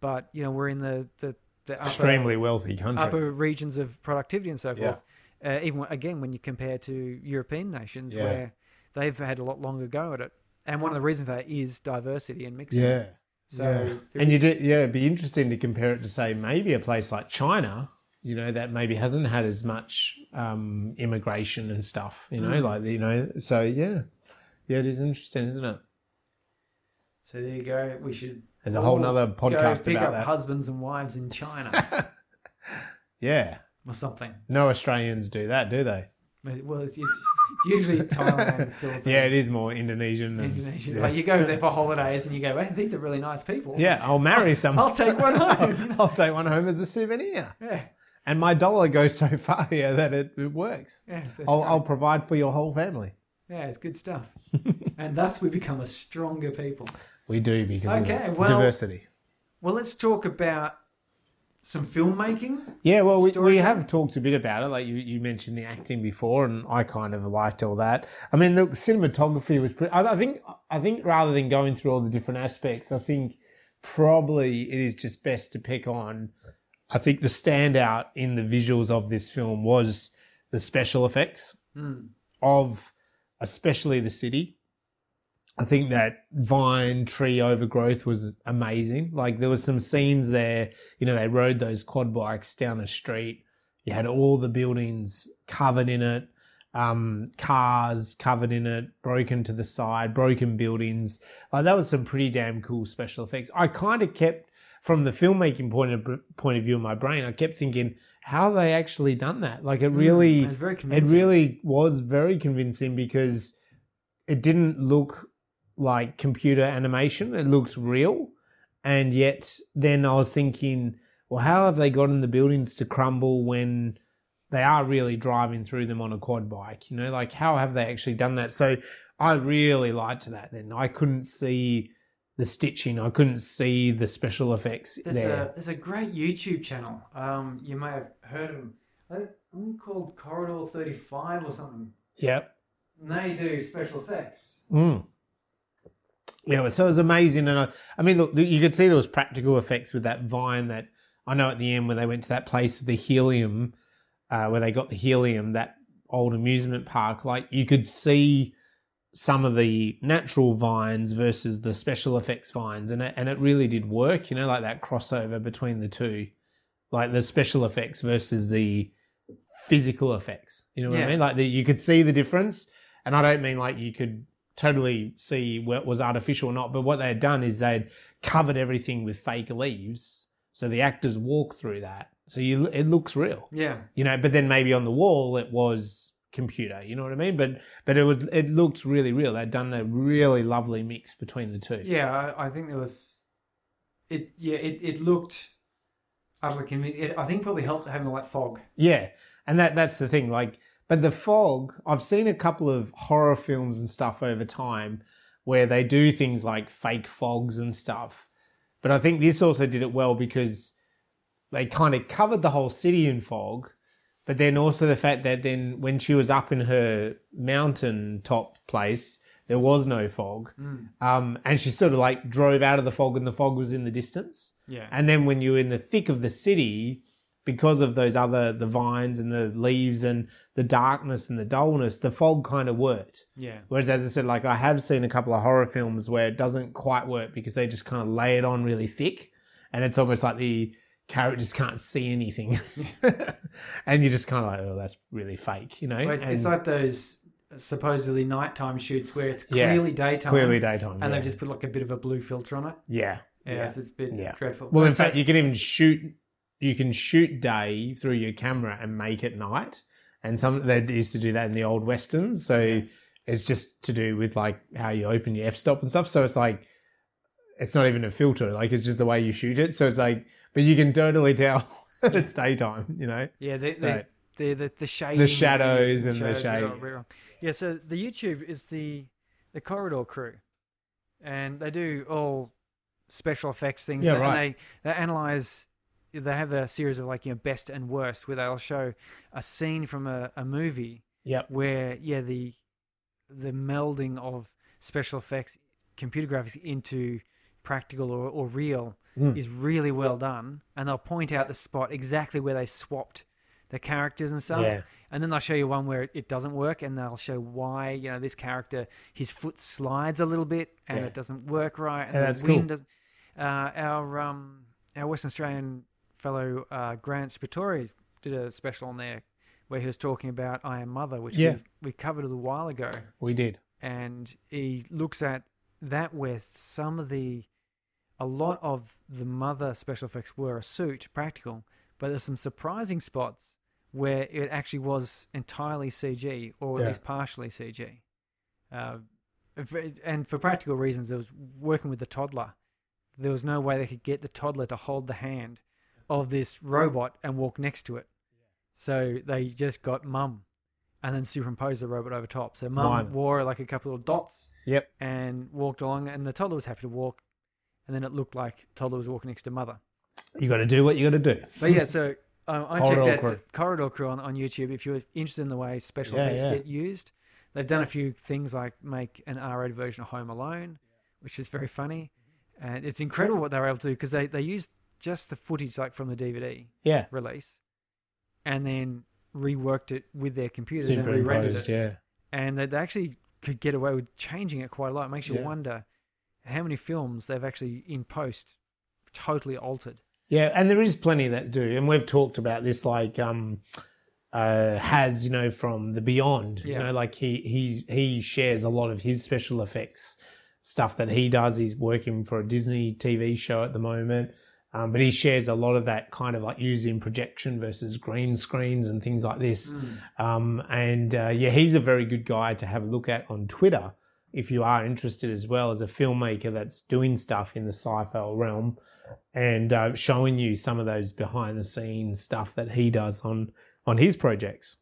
but you know we're in the the, the upper, Extremely wealthy country. upper regions of productivity and so Yeah. forth. Uh, even again when you compare to European nations Yeah. where they've had a lot longer go at it, and one of the reasons for that is diversity and mixing. yeah. So yeah. And you did, yeah, it'd be interesting to compare it to say maybe a place like China, you know, that maybe hasn't had as much um, immigration and stuff, you know, Mm. like you know. So yeah, yeah, it is interesting, isn't it? So there you go. We should. There's a whole go podcast pick about up that. husbands and wives in China Yeah, or something. no Australians do that, do they? Well, it's, it's, usually Thailand, and Philippines. Yeah, it is more Indonesian. And, Indonesia. It's yeah. like you go there for holidays and you go, hey, these are really nice people. Yeah, I'll marry someone. I'll take one home. I'll take one home as a souvenir. yeah, And my dollar goes so far here that it, it works. yeah, so I'll. I'll provide for your whole family. yeah, it's good stuff. and thus we become a stronger people. We do because Okay, of well- diversity. Well, let's talk about some filmmaking. Yeah, well, we, we have talked a bit about it. Like you, you mentioned the acting before, and I kind of liked all that. I mean, the cinematography was pretty. I, I think, I think rather than going through all the different aspects, I think probably it is just best to pick on. I think the standout in the visuals of this film was the special effects Mm. of, especially the city. I think that vine tree overgrowth was amazing. Like there was some scenes there, you know, they rode those quad bikes down a street. You had all the buildings covered in it, um, cars covered in it, broken to the side, broken buildings. Like that was some pretty damn cool special effects. I kind of kept, from the filmmaking point of point of view in my brain, I kept thinking, how have they actually done that? Like it really, It's very it really was very convincing because it didn't look like computer animation. It looked real. And yet then I was thinking, well, how have they gotten the buildings to crumble when they are really driving through them on a quad bike? You know, like how have they actually done that? So I really liked that then. I couldn't see the stitching. I couldn't see the special effects There's there. a there's a great YouTube channel. Um, you may have heard of them. I think one called Corridor 35 or something. Yep. And they do special effects. Mm. Yeah, so it was amazing, and I, I mean, look, you could see there was practical effects with that vine. That I know at the end when they went to that place with the helium, uh, where they got the helium, that old amusement park. Like you could see some of the natural vines versus the special effects vines, and it, and it really did work. You know, like that crossover between the two, like the special effects versus the physical effects. You know what Yeah. I mean? Like the, you could see the difference, and I don't mean like you could totally see what was artificial or not. But what they had done is they'd covered everything with fake leaves, so the actors walk through that, so you it looks real. Yeah. You know, but then maybe on the wall it was computer. You know what I mean? But but it was it looked really real. They'd done a really lovely mix between the two. Yeah, I, I think there was. It yeah, it, it looked utterly convincing. I think probably helped having all that fog. Yeah, and that that's the thing. Like, but the fog. I've seen a couple of horror films and stuff over time where they do things like fake fogs and stuff. But I think this also did it well because they kind of covered the whole city in fog. But then also the fact that then when she was up in her mountain top place, there was no fog. Um, and she sort of like drove out of the fog and the fog was in the distance. Yeah. And then when you're in the thick of the city, because of those other the vines and the leaves and the darkness and the dullness, the fog kind of worked. yeah. Whereas, as I said, like I have seen a couple of horror films where it doesn't quite work because they just kind of lay it on really thick, and it's almost like the characters can't see anything, and you're just kind of like, oh, that's really fake, you know? Well, it's, it's And like those supposedly nighttime shoots where it's Yeah, clearly daytime. clearly daytime, And yeah. they've just put like a bit of a blue filter on it. yeah, Yeah, yeah. so it's a bit Yeah. dreadful. Well, in So- fact, you can even shoot. You can shoot day through your camera and make it night. And some they used to do that in the old westerns. So it's just to do with like how you open your f stop and stuff. So it's like it's not even a filter. Like it's just the way you shoot it. So it's like, but you can totally tell that it's daytime. You know. Yeah, the So- the, the, the, the shading, The shadows and the shade. Yeah, so the YouTube is the the Corridor crew, and they do all special effects things. Yeah, They- right. And they they analyze. They have a series of like you know best and worst, where they'll show a scene from a, a movie Yep. where yeah the the melding of special effects, computer graphics into practical or, or real Mm. is really well done. And they'll point out the spot exactly where they swapped the characters and stuff. Yeah. And then they'll show you one where it, doesn't work, and they'll show why you know this character his foot slides a little bit and Yeah. it doesn't work right, and Yeah, the that's wind cool. doesn't. Uh, our um our Western Australian fellow uh, Grant Sputore did a special on there where he was talking about I Am Mother, which Yeah. we, we covered a little while ago, We did. and he looks at that where some of the a lot of the mother special effects were a suit practical but there's some surprising spots where it actually was entirely cg or at Yeah. least partially cg uh, and for practical reasons there was working with the toddler there was no way they could get the toddler to hold the hand of this robot and walk next to it so they just got mum and then superimposed the robot over top so mum One. wore like a couple of dots Yep. and walked along, and the toddler was happy to walk, and then it looked like toddler was walking next to mother. You got to do what you got to do. But yeah, so um, I Corridor checked out Crew. the Corridor Crew on, on YouTube. If you're interested in the way special Yeah, effects yeah. get used, they've done a few things like make an R-rated version of Home Alone, which is very funny, and it's incredible what they were able to do because they they used just the footage like from the DVD Yeah. release, and then reworked it with their computers and re-rendered it yeah. and they they actually could get away with changing it quite a lot. It makes you Yeah. wonder how many films they've actually in post totally altered. Yeah, and there is plenty that do, and we've talked about this. Like, um, uh, has you know from the Beyond, you know, like he he he shares a lot of his special effects stuff that he does. He's working for a Disney TV show at the moment, um, but he shares a lot of that kind of like using projection versus green screens and things like this. Um, and uh, yeah, he's a very good guy to have a look at on Twitter if you are interested as well as a filmmaker that's doing stuff in the sci-fi realm and uh, showing you some of those behind the scenes stuff that he does on on his projects.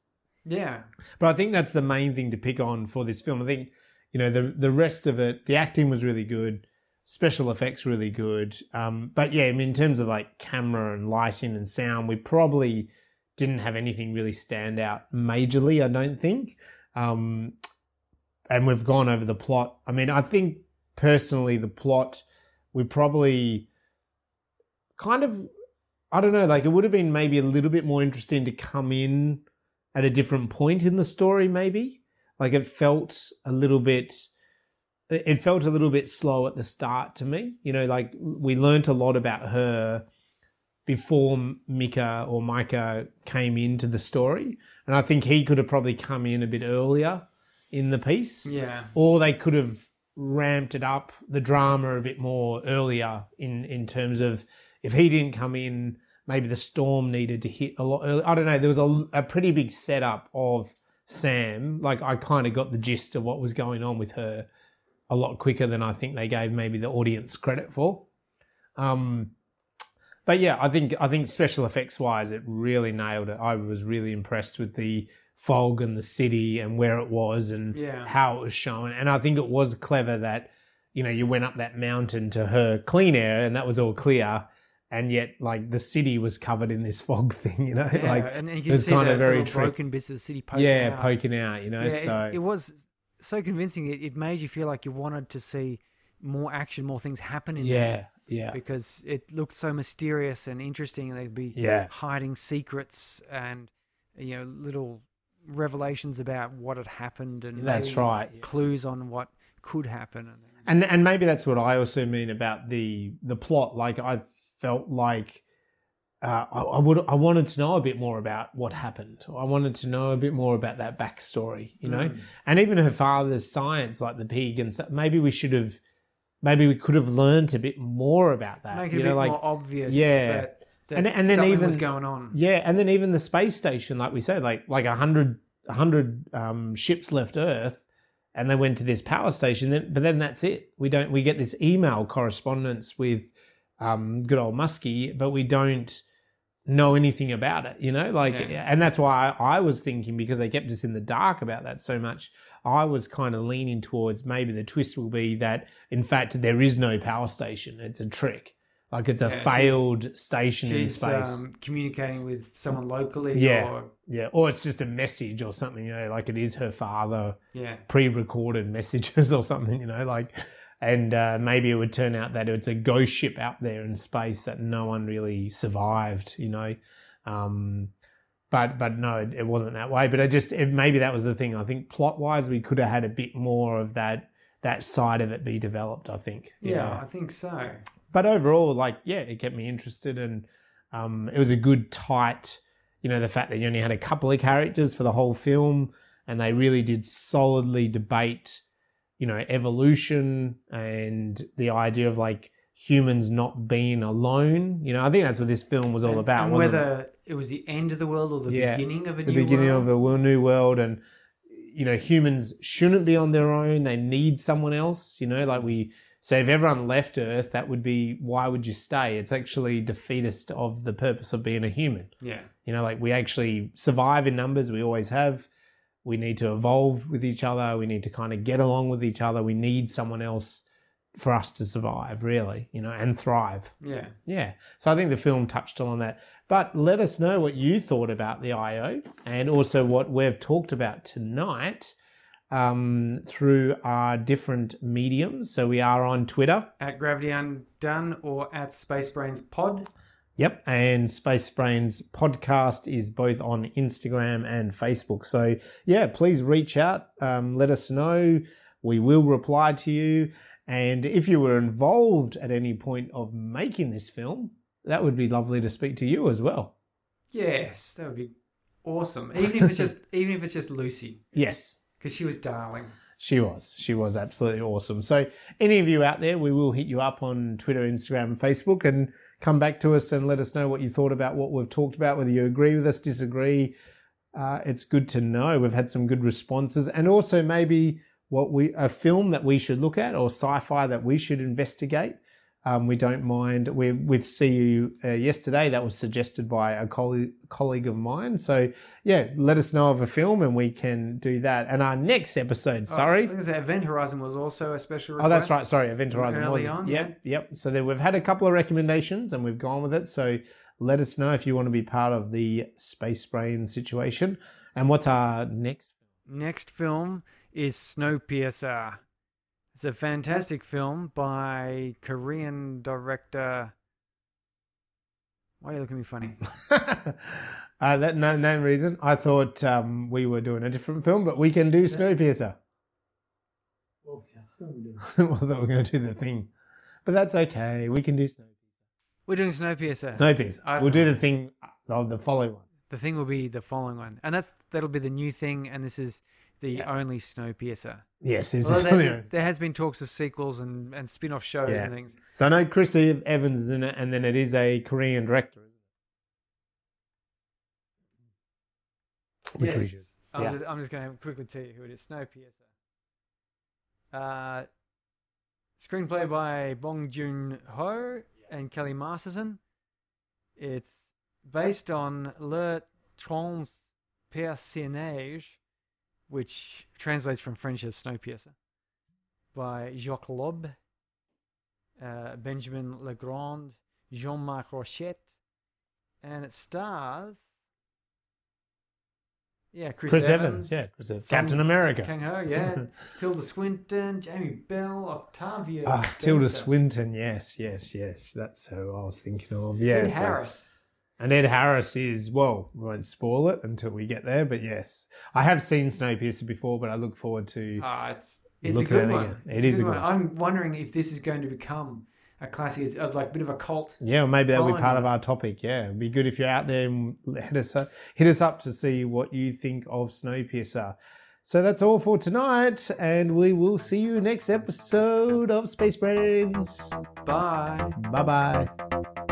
Yeah, But I think that's the main thing to pick on for this film. I think you know the the rest of it, the acting was really good, special effects really good. Um, but yeah, I mean, in terms of like camera and lighting and sound, we probably didn't have anything really stand out majorly. I don't think. Um, and we've gone over the plot. I mean, I think personally, the plot we probably kind of I don't know, like it would have been maybe a little bit more interesting to come in at a different point in the story, maybe. Like it felt a little bit it felt a little bit slow at the start to me. You know, like we learnt a lot about her before Mika or Micah came into the story. And I think he could have probably come in a bit earlier in the piece yeah, or they could have ramped it up the drama a bit more earlier in in terms of if he didn't come in maybe the storm needed to hit a lot early. i don't know there was a, a pretty big setup of sam like i kind of got the gist of what was going on with her a lot quicker than i think they gave maybe the audience credit for um but yeah i think i think special effects wise it really nailed it i was really impressed with the fog and the city and where it was and Yeah. how it was shown. And I think it was clever that, you know, you went up that mountain to her clean air and that was all clear. And yet, like, the city was covered in this fog thing, you know? yeah. like, and then you can see kind the, of very broken bits of the city poking yeah, out. poking out, you know? Yeah, so, it, it was so convincing. It, it made you feel like you wanted to see more action, more things happen in there. yeah, yeah. because it looked so mysterious and interesting. and They'd be Yeah. hiding secrets and you know little revelations about what had happened and That's right. clues on what could happen. And and and maybe that's what I also mean about the the plot. Like I felt like uh, I, I would I wanted to know a bit more about what happened. I wanted to know a bit more about that backstory, you know, Mm. and even her father's science, like the pig and stuff. Maybe we should have, maybe we could have learned a bit more about that. make it you a know, bit like more obvious yeah. that, that And- and then something even- was going on. yeah, and then even the space station, like we said, like like a hundred hundred um, ships left Earth, and they went to this power station. Then, but then that's it. We don't. We get this email correspondence with um, good old Muskie, but we don't know anything about it. You know, like, Yeah. and that's why I, I was thinking because they kept us in the dark about that so much. I was kind of leaning towards maybe the twist will be that in fact there is no power station. It's a trick. Like it's a Yeah, she's- failed station in She's space. um, communicating with someone locally Yeah. or Yeah, or it's just a message or something, you know, like it is her father Yeah. pre-recorded messages or something, you know, like, and uh, maybe it would turn out that it's a ghost ship out there in space that no one really survived, you know. Um, but but no, it, it wasn't that way. But it just it, maybe that was the thing. I think plot wise, we could have had a bit more of that that side of it be developed. I think. Yeah, know I think so. but overall, like, yeah, it kept me interested, and um, it was a good tight. You know, the fact that you only had a couple of characters for the whole film, and they really did solidly debate, you know, evolution and the idea of like humans not being alone. You know, I think that's what this film was all And- about. and wasn't it? whether it was the end of the world or the Yeah, beginning of a new world. the new beginning world. of a new world and you know humans shouldn't be on their own they need someone else you know like we so if everyone left earth that would be why would you stay it's actually defeatist of the purpose of being a human yeah. you know like we actually survive in numbers we always have we need to evolve with each other we need to kind of get along with each other we need someone else for us to survive really you know and thrive Yeah. yeah. So I think the film touched on that. But let us know what you thought about the IO and also what we've talked about tonight um, through our different mediums. So we are on Twitter. At Gravity Undone or at Space Brains Pod. Yep. And Space Brains podcast is both on Instagram and Facebook. So yeah, please reach out. Um, let us know. We will reply to you. And if you were involved at any point of making this film, that would be lovely to speak to you as well. Yes, that would be awesome. Even if it's just even if it's just Lucy, Yes, because she was darling. she was. She was absolutely awesome. So, any of you out there, we will hit you up on Twitter, Instagram, and Facebook and come back to us and let us know what you thought about what we've talked about, whether you agree with us, disagree. Uh, it's good to know. We've had some good responses, and also maybe what we a film that we should look at or sci-fi that we should investigate. Um, we don't mind. We're with See You uh, yesterday. That was suggested by a colleague, colleague of mine. So yeah, let us know of a film and we can do that. And our next episode, sorry. Oh, I was Event Horizon was also a special Oh, that's right. Sorry, Event Horizon Early was. on, yep, yeah. yep. So there, we've had a couple of recommendations and we've gone with it. So let us know if you want to be part of the space brain situation. And what's our next? Next film is Snowpiercer. It's a fantastic film by Korean director. Why are you looking at me funny? uh, that no, no reason. I thought um, we were doing a different film, but we can do Snowpiercer. I thought we were going to do the thing, but that's okay. We can do Snowpiercer. We're doing Snowpiercer. Snowpiercer. We'll do the thing of the following one. the thing will be the following one, and that's that'll be the new thing, and this is the Yeah. only Snowpiercer. Yes, this Although is there, something. there has been talks of sequels and, and spin-off shows Yeah. and things. So I know Chris Evans is in it, and then it is a Korean director, which we Yes. should. I'm Yeah. just, I'm just going to quickly tell you who it is. Snowpiercer. Uh, screenplay by Bong Joon Ho and Kelly Masterson. It's based on Le Transperceneige, which translates from French as Snowpiercer, by Jacques Lob, uh, Benjamin Legrand, Jean-Marc Rochette, and it stars. Yeah, Chris, Chris, Evans, Evans, yeah, Chris Evans. Captain America. Kang Ho, yeah, Tilda Swinton, Jamie Bell, Octavia, Ah, Tilda Swinton, yes, yes, yes. That's who I was thinking of. Yeah, so- Harris. And Ed Harris is well. We won't spoil it until we get there, but yes, I have seen Snowpiercer before, but I look forward to. Ah, it's it's a Looking at good it one. again. It's It is a good one. I'm wondering if this is going to become a classic, it's uh, like a bit of a cult. Yeah, maybe that'll be part of our topic. Yeah, it'd be good if you're out there and hit us up, hit us up to see what you think of Snowpiercer. So that's all for tonight, and we will see you next episode of Space Brains. Bye. Bye bye.